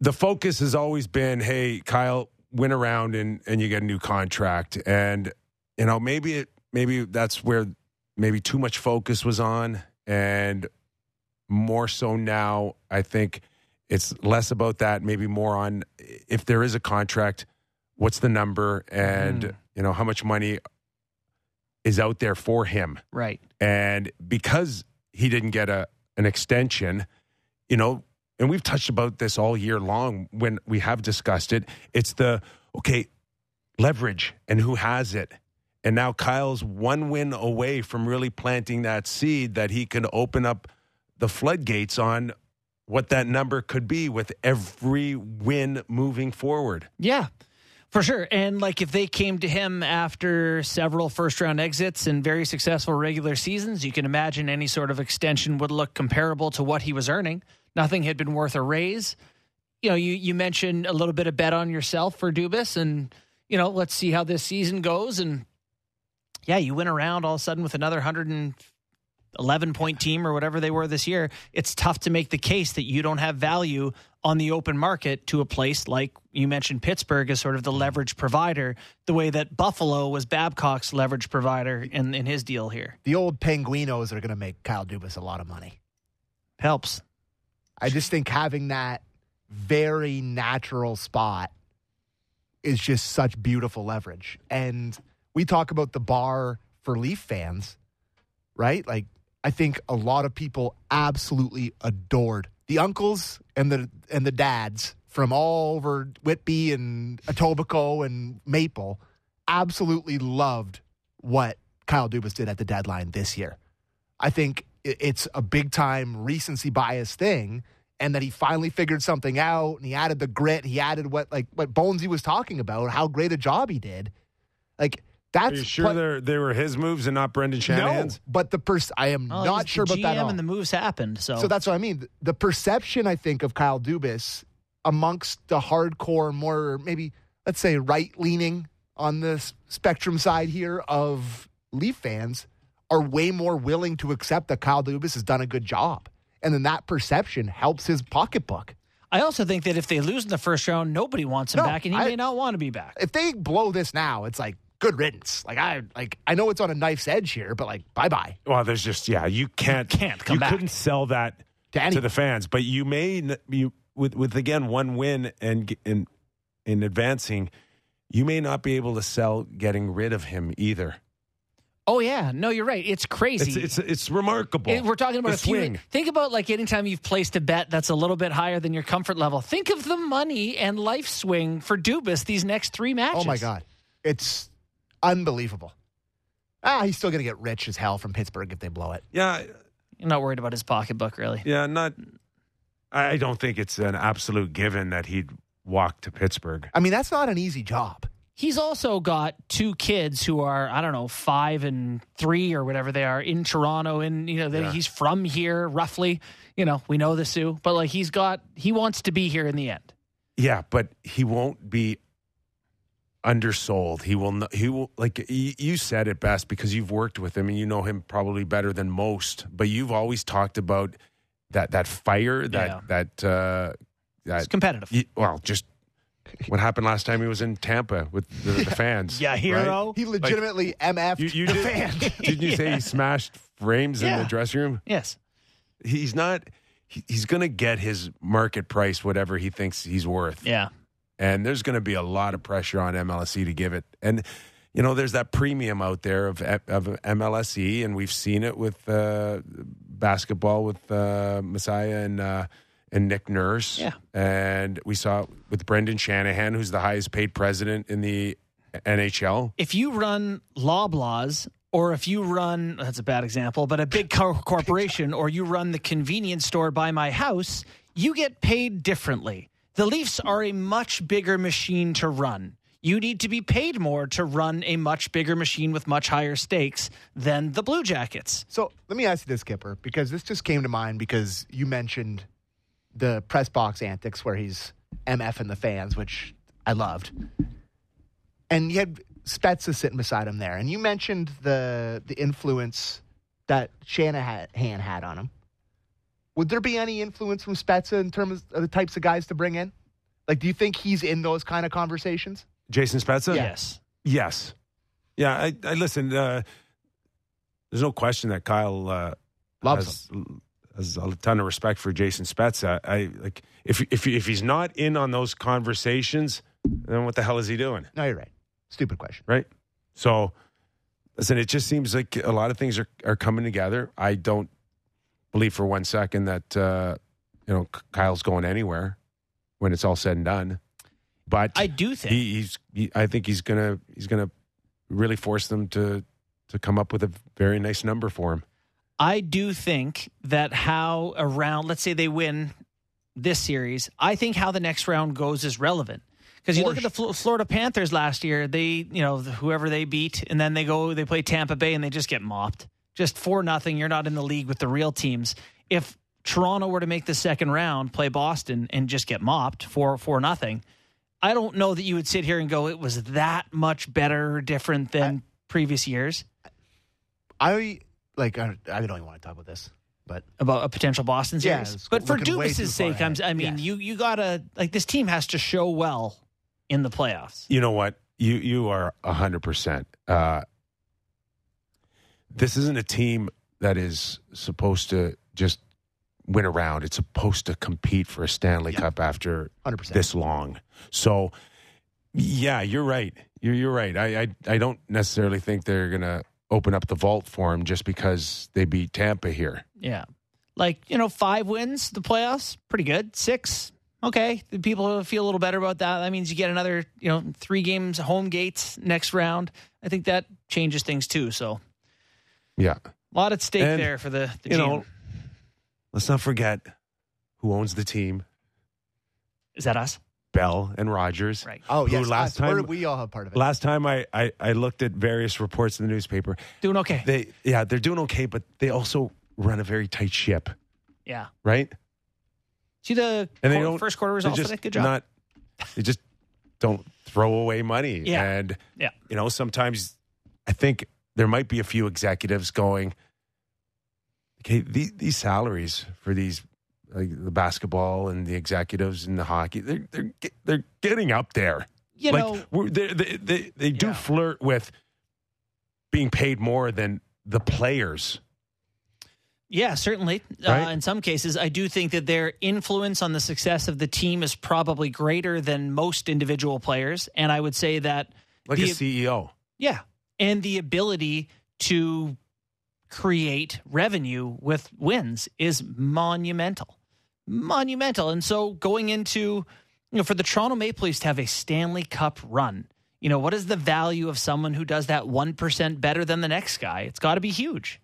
the focus has always been, hey, Kyle, win around and and you get a new contract, and you know maybe it maybe that's where maybe too much focus was on, and more so now. I think it's less about that, maybe more on if there is a contract, what's the number, and mm. you know how much money is out there for him. Right. And because he didn't get a an extension, you know, and we've touched about this all year long when we have discussed it. It's the okay, leverage and who has it. And now Kyle's one win away from really planting that seed that he can open up the floodgates on what that number could be with every win moving forward. Yeah, for sure. And like if they came to him after several first round exits and very successful regular seasons, you can imagine any sort of extension would look comparable to what he was earning. Nothing had been worth a raise. You know, you, you mentioned a little bit of bet on yourself for Dubas, and, you know, let's see how this season goes. And yeah, you went around all of a sudden with another 111 point team or whatever they were this year. It's tough to make the case that you don't have value on the open market to a place like you mentioned Pittsburgh as sort of the leverage provider, the way that Buffalo was Babcock's leverage provider in, in his deal here. The old Penguinos are going to make Kyle Dubas a lot of money. Helps. I just think having that very natural spot is just such beautiful leverage. And we talk about the bar for Leaf fans, right? Like I think a lot of people absolutely adored the uncles and the and the dads from all over Whitby and Etobicoke and Maple absolutely loved what Kyle Dubas did at the deadline this year. I think it's a big time recency bias thing, and that he finally figured something out, and he added the grit. He added what like what Bonesy was talking about, how great a job he did. Like that's Are you sure they're, they were his moves and not Brendan Shanahan's? no, but the pers- I am Well, not sure the about that. at GM all. and the moves happened. So, So that's what I mean. The perception, I think, of Kyle Dubas amongst the hardcore, more maybe, let's say, right leaning on the spectrum side here of Leaf fans are way more willing to accept that Kyle Dubas has done a good job. And then that perception helps his pocketbook. I also think that if they lose in the first round, nobody wants him No, back, and he I- may not want to be back. If they blow this now, it's like good riddance. Like I like I know it's on a knife's edge here, but like bye bye. Well, there's just yeah, you can't Can't come back. you back. couldn't sell that To to, the fans, but you may you with with again one win and in in advancing, you may not be able to sell getting rid of him either. Oh yeah, no, you're right. It's crazy. It's it's it's remarkable. It- we're talking about the a few. swing. Think about like anytime you've placed a bet that's a little bit higher than your comfort level. Think of the money and life swing for Dubas these next three matches. Oh my god. It's unbelievable. Ah, he's still gonna get rich as hell from Pittsburgh if they blow it. Yeah, You're not worried about his pocketbook, really. yeah, not. I don't think it's an absolute given that he'd walk to Pittsburgh. I mean, that's not an easy job. he's also got two kids who are I don't know five and three or whatever they are in Toronto, and you know they, Yeah. he's from here roughly. You know we know the Soo, but like he's got he wants to be here in the end. Yeah, but he won't be undersold. He will. Not, he will like you said it best because you've worked with him and you know him probably better than most. But you've always talked about that that fire that that uh, that It's competitive. well, just what happened last time he was in Tampa with the, the fans. Yeah, right? hero. He legitimately MF'd You, you the did, fans. Didn't you say he smashed frames in the dressing room? Yes. He's not. He, he's going to get his market price, whatever he thinks he's worth. Yeah. And there's going to be a lot of pressure on MLSE to give it. And you know, there's that premium out there of of MLSE, and we've seen it with uh, basketball with uh, Masai and uh, and Nick Nurse. Yeah. and we saw it with Brendan Shanahan, who's the highest paid president in the NHL. if you run Loblaws or if you run that's a bad example, but a big co- corporation or you run the convenience store by my house, you get paid differently. The Leafs are a much bigger machine to run. You need to be paid more to run a much bigger machine with much higher stakes than the Blue Jackets. So let me ask you this, Kyper, because this just came to mind because you mentioned the press box antics where he's MFing the fans, which I loved. And you had Spezza sitting beside him there, and you mentioned the the influence that Shanahan had on him. Would there be any influence from Spezza in terms of the types of guys to bring in? Like, do you think he's in those kind of conversations? Jason Spezza. Yes. Yes. Yeah. I, I listen. Uh, there's no question that Kyle uh, Loves has, has a ton of respect for Jason Spezza. I like if if if he's not in on those conversations, then what the hell is he doing? No, you're right. Stupid question. Right. So, listen. It just seems like a lot of things are are coming together. I don't believe for one second that uh, you know Kyle's going anywhere when it's all said and done. But I do think he, he's. He, I think he's gonna. He's gonna really force them to to come up with a very nice number for him. I do think that how around, let's say they win this series, I think how the next round goes is relevant. Because you look at the Fl- Florida Panthers last year, they, you know, whoever they beat, and then they go, they play Tampa Bay and they just get mopped. Just for nothing. You're not in the league with the real teams. If Toronto were to make the second round, play Boston, and just get mopped for for nothing, I don't know that you would sit here and go, it was that much better or different than previous years I like. I, I don't even want to talk about this, but about a potential Boston Yeah, series. it's but for looking Dubas's sake, I'm. I mean, Yes. you you gotta like this team has to show well in the playoffs. You know what? You you are hundred percent. Uh, This isn't a team that is supposed to just win around. It's supposed to compete for a Stanley Cup after 100%. this long. So, yeah, you're right. You're you're right. I I, I don't necessarily think they're gonna open up the vault for him just because they beat Tampa here. Yeah. Like, you know, five wins, the playoffs, pretty good. Six, okay. The People feel a little better about that. That means you get another, you know, three games home gates next round. I think that changes things too. So Yeah. a lot at stake And, there for the, the you GM. know, let's not forget who owns the team. Is that us? Bell and Rogers. Right. Oh, Who yes. last time- We're- we all have part of it. Last time I, I, I looked at various reports in the newspaper, Doing okay. they yeah they're doing okay, but they also run a very tight ship, yeah. right? See the And they quar- first quarter they're results just today? Good job. Not they just don't throw away money. Yeah. and Yeah. you know sometimes I think there might be a few executives going, okay, these, these salaries for these like the basketball and the executives and the hockey, they're they're they're getting up there. you like know, we're, they they they, they do Yeah. flirt with being paid more than the players. Yeah, certainly. Uh, in some cases, I do think that their influence on the success of the team is probably greater than most individual players. And I would say that, Like the, a CEO. yeah, and the ability to create revenue with wins is monumental. Monumental. And so going into, you know, for the Toronto Maple Leafs to have a Stanley Cup run, you know, what is the value of someone who does that 1% better than the next guy? It's got to be huge.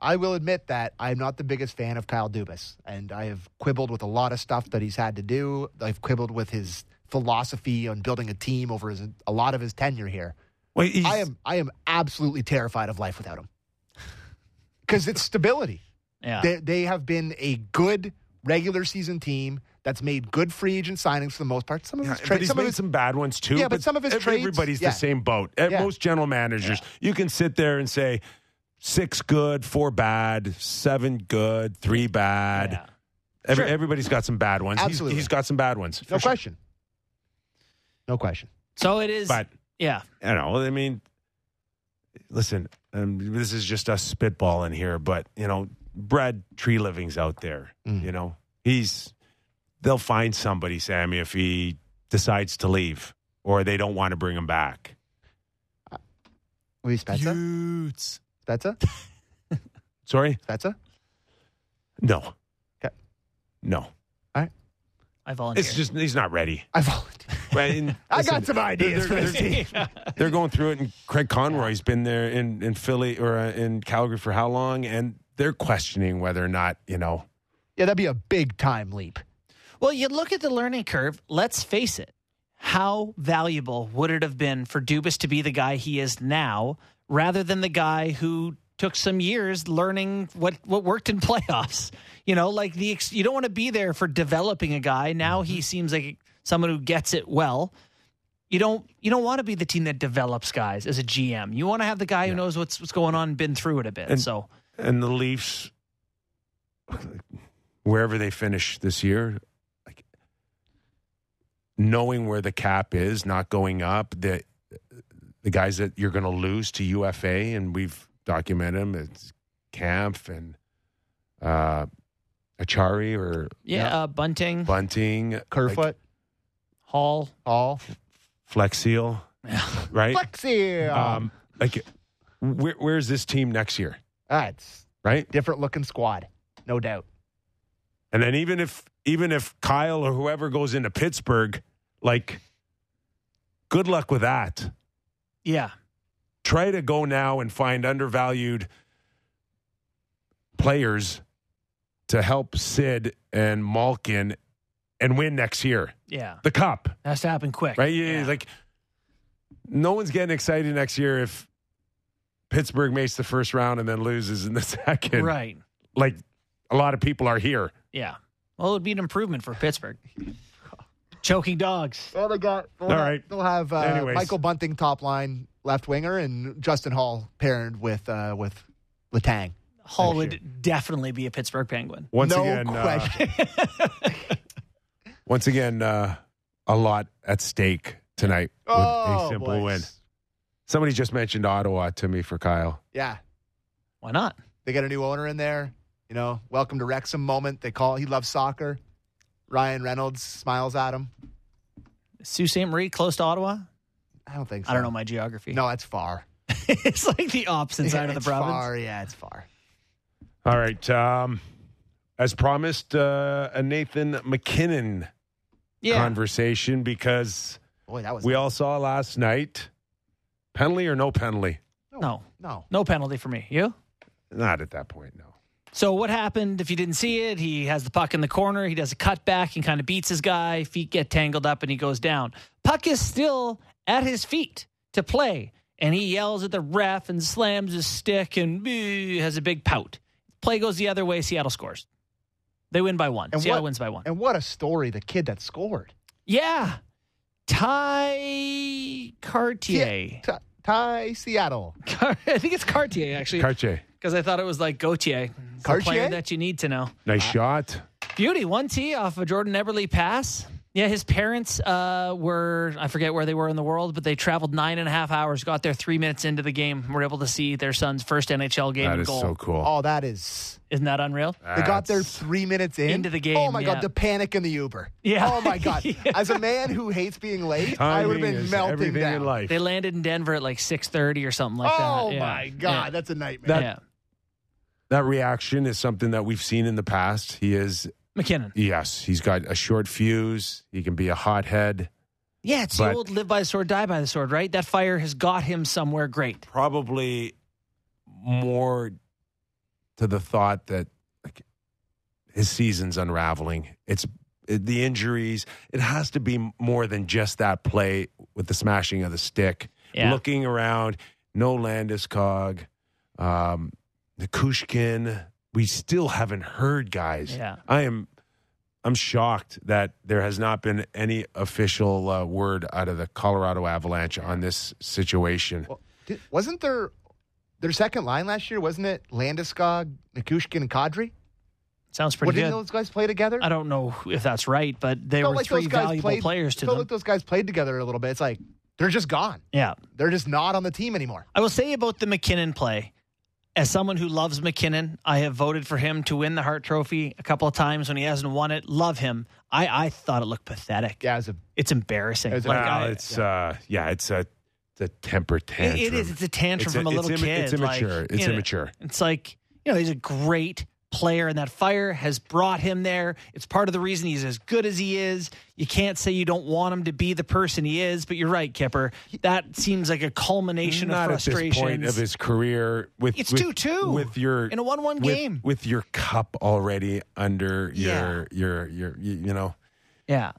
I will admit that I'm not the biggest fan of Kyle Dubas, and I have quibbled with a lot of stuff that he's had to do. I've quibbled with his philosophy on building a team over his, a lot of his tenure here. Well, he's- I am I am absolutely terrified of life without him because it's stability. Yeah. They, they have been a good regular season team that's made good free agent signings for the most part. Some of Yeah, his but trades, he's some of his some bad ones too. Yeah, but some of his ev- trades- everybody's yeah. the same boat. At Yeah. Most general managers, you can sit there and say six good, four bad, seven good, three bad. Yeah. Every, Sure. Everybody's got some bad ones. He's- Absolutely. he's got some bad ones. no sure. question, no question. So it is. But yeah. I don't know. I mean, listen, um, this is just us spitballing here, but you know, Brad Treliving's out there. Mm. You know, he's they'll find somebody, Sammy, if he decides to leave or they don't want to bring him back. We Spezza, Utes. Spezza, Sorry, Spezza. no, Okay. no. All right. I volunteer. It's just he's not ready. I volunteer. Right? And I listen, got some ideas for they're- this team. They're going through it, and Craig Conroy's been there in, in Philly or uh, in Calgary for how long? And they're questioning whether or not you know. Yeah, that'd be a big time leap. Well, you look at the learning curve. Let's face it. How valuable would it have been for Dubas to be the guy he is now, rather than the guy who took some years learning what what worked in playoffs? You know, like the ex- you don't want to be there for developing a guy. Now he seems like someone who gets it well. You don't you don't want to be the team that develops guys as a GM. You want to have the guy who knows what's what's going on, and been through it a bit. And- so and the Leafs, wherever they finish this year, like knowing where the cap is, not going up, the the guys that you're going to lose to UFA, and we've documented them. It's Kampf and uh, Acciari or yeah, Uh, Bunting, Bunting, Kerfoot, like Hall, all Flex Seal, right? Flexi. Um, like, where, where's this team next year, That's right? different looking squad, no doubt. And then even if even if Kyle or whoever goes into Pittsburgh, like good luck with that. yeah, Try to go now and find undervalued players to help Sid and Malkin and win next year. yeah, The cup, has to happen quick, right? You- Yeah. Like no one's getting excited next year if Pittsburgh makes the first round and then loses in the second. right. Like a lot of people are here. Yeah. Well, it would be an improvement for Pittsburgh. Choking dogs. Well, they got. They'll All have, right. They'll have uh, Michael Bunting top line left winger and Justin Hall paired with uh, with Letang. Hall would definitely be a Pittsburgh Penguin. Once no again, uh, question. Once again, uh, a lot at stake tonight with oh, a simple boys. win. Somebody just mentioned Ottawa to me for Kyle. Yeah, Why not? they got a new owner in there. You know, welcome to Wrexham moment. They call. He loves soccer. Ryan Reynolds smiles at him. Sault Ste. Marie, close to Ottawa? I don't think so. I don't know my geography. No, that's far. it's like the opposite side of the province. Far, yeah, it's far. All right. Um, as promised, uh, a Nathan MacKinnon Yeah. conversation because Boy, that was we all saw last night penalty or no penalty? no. no. No penalty for me. You? Not at that point, no. So what happened? If you didn't see it, he has the puck in the corner. He does a cutback and kind of beats his guy. Feet get tangled up and he goes down. Puck is still at his feet to play, and he yells at the ref and slams his stick and has a big pout. Play goes the other way. Seattle scores. They win by one. And Seattle what- wins by one. And what a story! The kid that scored. Yeah, Ty Cartier. Ty, Ty Seattle. Car- I think it's Cartier actually, Cartier, because I thought it was like Gautier. It's the Cartier? player that you need to know. nice uh, shot. Beauty, one tee off a Jordan Eberle pass. Yeah, his parents uh, were, I forget where they were in the world, but they traveled nine and a half hours, got there three minutes into the game, were able to see their son's first NHL game That and is goal. so cool. Oh, that is. Isn't that unreal? They got there three minutes in Into the game, Oh my yeah. god, the panic in the Uber. Yeah. Oh my god. Yeah. As a man who hates being late, I would have been melting everything down. in life. They landed in Denver at like 6.30 or something like that. oh Yeah. my god, Yeah. that's a nightmare. yeah. That reaction is something that we've seen in the past. He is MacKinnon. Yes, he's got a short fuse. He can be a hothead. Yeah, it's the old live by the sword, die by the sword, right? That fire has got him somewhere great. Probably more to the thought that like his season's unraveling. It's uh, the injuries. It has to be more than just that play with the smashing of the stick. Yeah. Looking around, no Landeskog, um, the Nichushkin. We still haven't heard, guys. Yeah. I am. I'm shocked that there has not been any official uh, word out of the Colorado Avalanche on this situation. Well, did, wasn't there their second line last year? Wasn't it Landeskog, Nichushkin, and Kadri? Sounds What pretty didn't good. those guys play together? I don't know if that's right, but they were like three those guys valuable played- players to felt them. like those guys played together a little bit. It's like they're just gone. yeah. They're just not on the team anymore. I will say about the MacKinnon play. As someone who loves MacKinnon, I have voted for him to win the Hart Trophy a couple of times when he hasn't won it. Love him. I, I thought it looked pathetic. Yeah, it a It's embarrassing. It Like, Well, I- it's uh, yeah, it's a it's a temper it- tantrum. it is. It's a tantrum It's from a, it's little imma- kid. It's immature. Like, it's you know, immature. It's like you know he's a great player, and that fire has brought him there. It's part of the reason he's as good as he is. You can't say you don't want him to be the person he is, but you're right, Kyper. That seems like a culmination Not of at this frustrations. point of his career. With It's with, 2-2 with your in a one-one game. with your cup already under Yeah. your your your you, you know. yeah,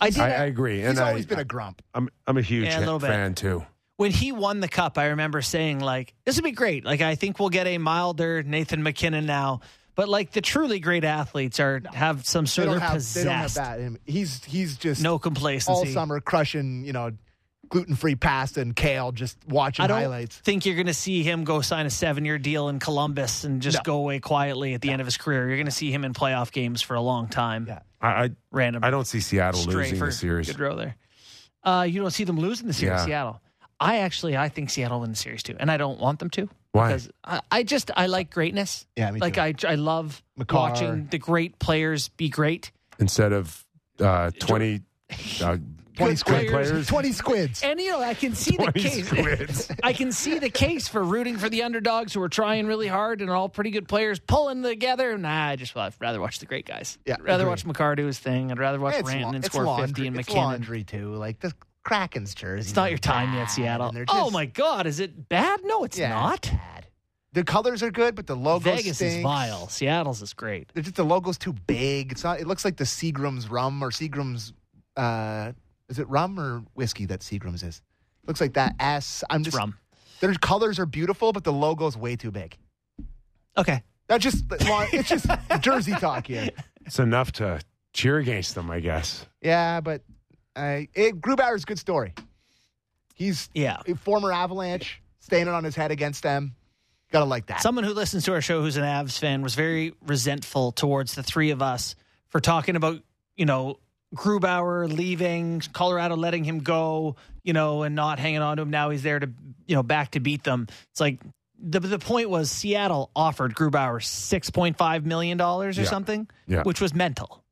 I did. I, I agree, and He's I, always been a grump. I'm I'm a huge Yeah, a little bit. fan too. when he won the cup, I remember saying like, "This would be great. Like, I think we'll get a milder Nathan MacKinnon now." But like the truly great athletes are have some They sort don't of have. They possessed. don't have that. in him. He's he's just No complacency all complacency. summer crushing. You know, gluten free pasta and kale. Just watching I don't highlights. think you're going to see him go sign a seven year deal in Columbus and just No. go away quietly at the end of his career. You're going to see him in playoff games for a long time. Yeah. I I, Random. I don't see Seattle losing the series. Good row there. Uh, you don't see them losing the series, Yeah. Seattle. I actually I think Seattle win the series too, and I don't want them to. Why? Because I, I just I like greatness. Yeah, me like too. I I love Makar. watching the great players be great. Instead of uh, twenty. Uh, Twenty Good squids. players. Twenty squids. And you know, I can see the case. I can see the case for rooting for the underdogs who are trying really hard and are all pretty good players pulling together. Nah, I just I'd rather watch the great guys. Yeah, I'd rather agree. watch Makar do his thing. I'd rather watch Yeah, Ranton la- and score laundry. fifty and It's MacKinnon. laundry too. Like the Kraken's jersey. It's not your time yet, Seattle. Oh my God, is it bad? No, it's Yeah, not. it's bad. The colors are good, but the logo Vegas stinks. is vile. Seattle's is great. It's just the logo's too big. It's not. It looks like the Seagram's rum or Seagram's. Uh, is it rum or whiskey that Seagram's is? Looks like that S. I'm It's just. rum. Their colors are beautiful, but the logo's way too big. Okay. That's just. It's just Jersey talk here. it's enough to cheer against them, I guess. Yeah, but uh, it, Grubauer's a good story. He's Yeah. a former Avalanche, standing on his head against them. Gotta like that. Someone who listens to our show who's an Avs fan was very resentful towards the three of us for talking about, you know, Grubauer leaving, Colorado letting him go, you know, and not hanging on to him. Now he's there to, you know, back to beat them. It's like the the point was Seattle offered Grubauer six point five million dollars or Yeah. something, Yeah. which was mental.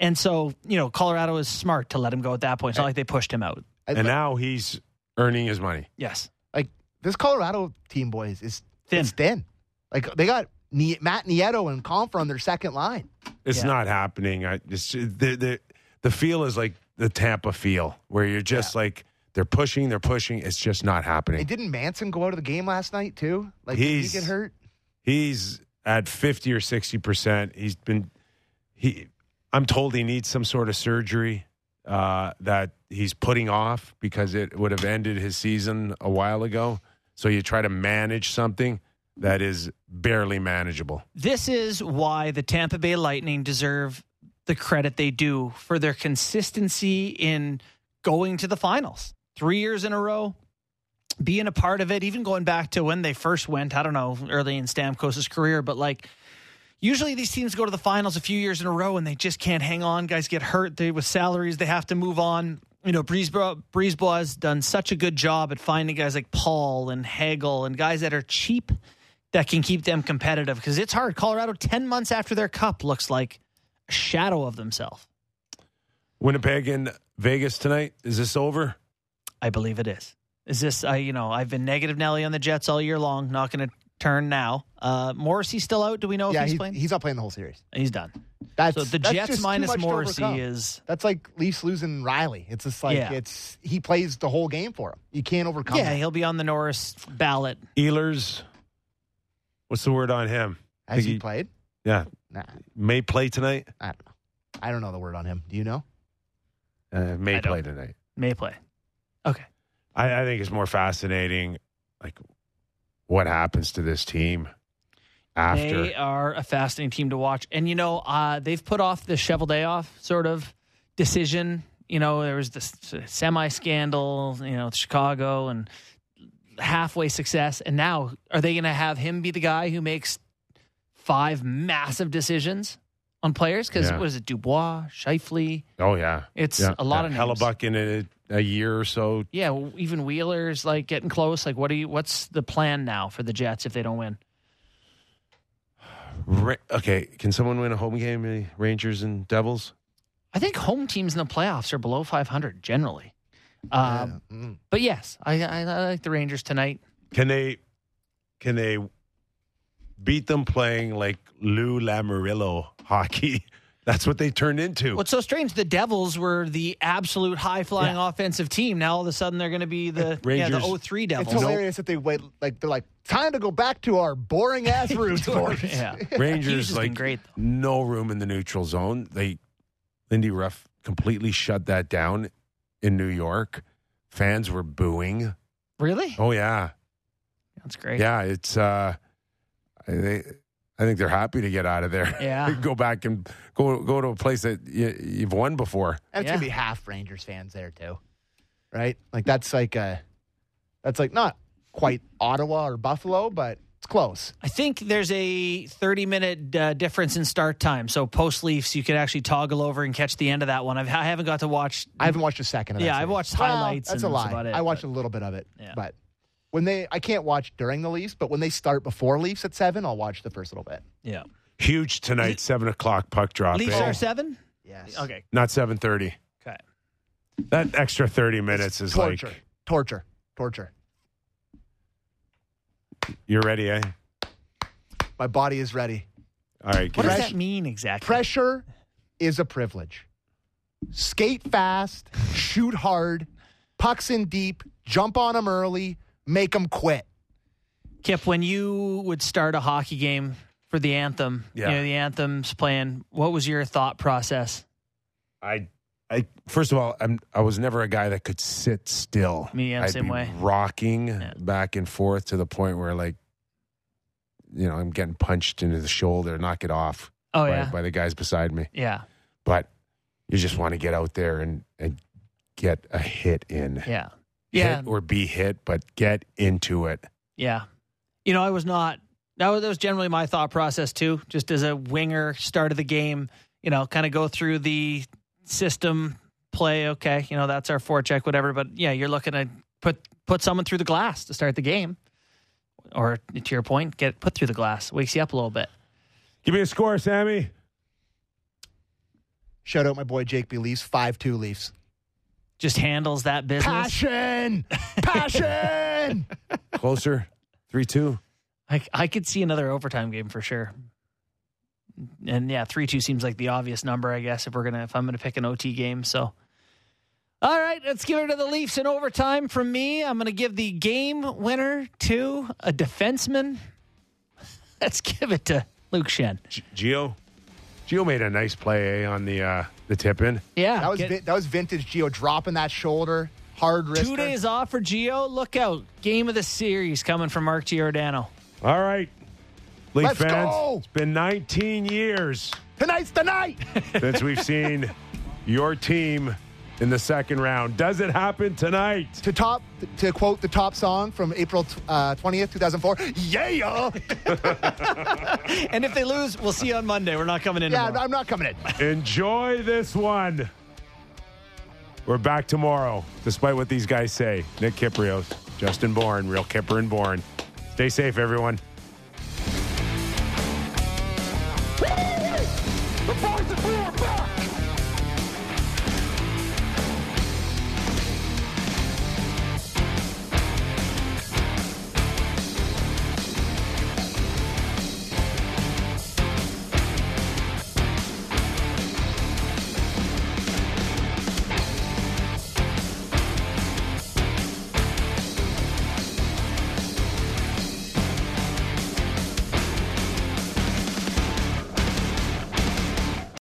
And so, you know, Colorado is smart to let him go at that point. It's not like they pushed him out. And now he's earning his money. Yes. like this Colorado team, boys, is Thin. It's thin. Like they got Nie- Matt Nieto and Compher on their second line. It's Yeah. not happening. I just the the the feel is like the Tampa feel, where you're just like they're pushing, they're pushing. It's just not Hey, happening. didn't Manson go out of the game last night too? Like did he He's- get hurt? He's at fifty or sixty percent. He's been he. I'm told he needs some sort of surgery uh, that he's putting off because it would have ended his season a while ago. So you try to manage something that is barely manageable. This is why the Tampa Bay Lightning deserve the credit they do for their consistency in going to the finals. Three years in a row, being a part of it, even going back to when they first went, I don't know, early in Stamkos' career, but like usually these teams go to the finals a few years in a row and they just can't hang on. Guys get hurt they, with salaries, they have to move on. You know, BriseBois, BriseBois has done such a good job at finding guys like Paul and Hagel and guys that are cheap that can keep them competitive because it's hard. Colorado, 10 months after their cup, looks like a shadow of themselves. Winnipeg and Vegas tonight. Is this over? I believe it is. Is this, I you know, I've been negative Nelly on the Jets all year long, not going to turn now. Uh, Morrissey still out? Do we know yeah, if he's, he's, playing? he's not playing the whole series. he's done. That's So the that's Jets minus much to Morrissey is That's like Leafs losing Rielly. It's just like Yeah. it's he plays the whole game for him. You can't overcome. yeah, that. he'll be on the Norris ballot. Ehlers. What's the word on him? Has think he he- played? Yeah, Nah, may play tonight. I don't know. I don't know the word on him. Do you know? Uh, may I don't. play tonight. May play. Okay. I, I think it's more fascinating, like what happens to this team after. They are a fascinating team to watch. And, you know, uh, they've put off the Cheveldayoff sort of decision. You know, there was this semi scandal, you know, Chicago and halfway success. And now, are they going to have him be the guy who makes five massive decisions on players? Because Yeah. what is it, Dubois, Scheifele? oh yeah, It's yeah. a lot yeah. of names. Hellebuyck in a, a year or so. Yeah, well, even Wheeler's like getting close. Like, what do you? What's the plan now for the Jets if they don't win? Ra- okay, can someone win a home game? Rangers and Devils. I think home teams in the playoffs are below 500 generally. Um, Yeah. Mm. But yes, I, I, I like the Rangers tonight. Can they? Can they beat them playing like Lou Lamoriello hockey? That's what they turned into. What's so strange? The Devils were the absolute high flying offensive team. Now all of a sudden they're going to be the yeah, the Rangers- 03 It's Devils. hilarious that they wait. Like they're like time to go back to our boring ass roots. yeah. Rangers like great. Though. no room in the neutral zone. They Lindy Ruff completely shut that down in New York. Fans were booing. Really? Oh yeah, That's great. yeah. It's uh, they. I think they're happy to get out of there. Yeah. go back and go go to a place that you, you've won before. And it's Yeah. gonna be half Rangers fans there too, right? Like that's like a, that's like not quite Ottawa or Buffalo, but it's close. I think there's a 30 minute uh, difference in start time. So post Leafs, you can actually toggle over and catch the end of that one. I've, I haven't got to watch. I haven't watched a second of that. Yeah, I've series. watched Well, highlights that's and a that's lie. about it, I watched but- a little bit of it, Yeah. but when they, I can't watch during the Leafs, but when they start before Leafs at seven, I'll watch the first little bit. Yeah. Huge tonight, seven o'clock puck drop. Leafs eh? are seven? Yes. Okay. Not seven thirty. Okay. That extra thirty minutes is Torture, like torture, torture. you're ready, eh? My body is ready. All right, What does that mean exactly? Pressure is a privilege. Skate fast, shoot hard, pucks in deep, jump on them early, make them quit. Kip, when you would start a hockey game for the anthem, Yeah. you know, the anthem's playing, what was your thought process? I, I first of all, I'm I was never a guy that could sit still. Me, yeah, I'd same be way. rocking Yeah. back and forth to the point where like, you know, I'm getting punched into the shoulder, knock it off Oh, by, yeah. by the guys beside me. Yeah. But you just want to get out there and and get a hit in. Yeah. Yeah. Hit or be hit, but get into it. Yeah. You know, I was not. That was, that was generally my thought process too. Just as a winger, start of the game, you know, kind of go through the system, play. Okay, you know, that's our forecheck, whatever. But yeah, you're looking to put put someone through the glass to start the game, or to your point, get put through the glass, wakes you up a little bit. Give me a score, Sammy. Shout out my boy Jake B. Leafs, 5 2 Leafs. Just handles that business. Passion! Passion! Closer. Three two. I I could see another overtime game for sure. And yeah, three two seems like the obvious number, I guess, if we're gonna if I'm gonna pick an OT game. So all right, let's give it to the Leafs in overtime from me. I'm gonna give the game winner to a defenseman. Let's give it to Luke Schenn. G- Gio. Gio made a nice play eh, on the uh, the tip in. Yeah. that was get- vi- that was vintage Gio dropping that shoulder, hard wrist. two days off for Gio. Look out. Game of the series coming from Mark Giordano. All right. Leaf Let's fans, go. it's been 19 years Tonight's the night. since we've seen your team in the second round. Does it happen tonight? to top to quote the top song from April uh, twentieth, two thousand four. Yeah, And if they lose, we'll see you on Monday. We're not coming in yeah. tomorrow. I'm not coming in. Enjoy this one. We're back tomorrow, despite what these guys say. Nick Kypreos, Justin Bourne, Real Kyper and Bourne. Stay safe, everyone.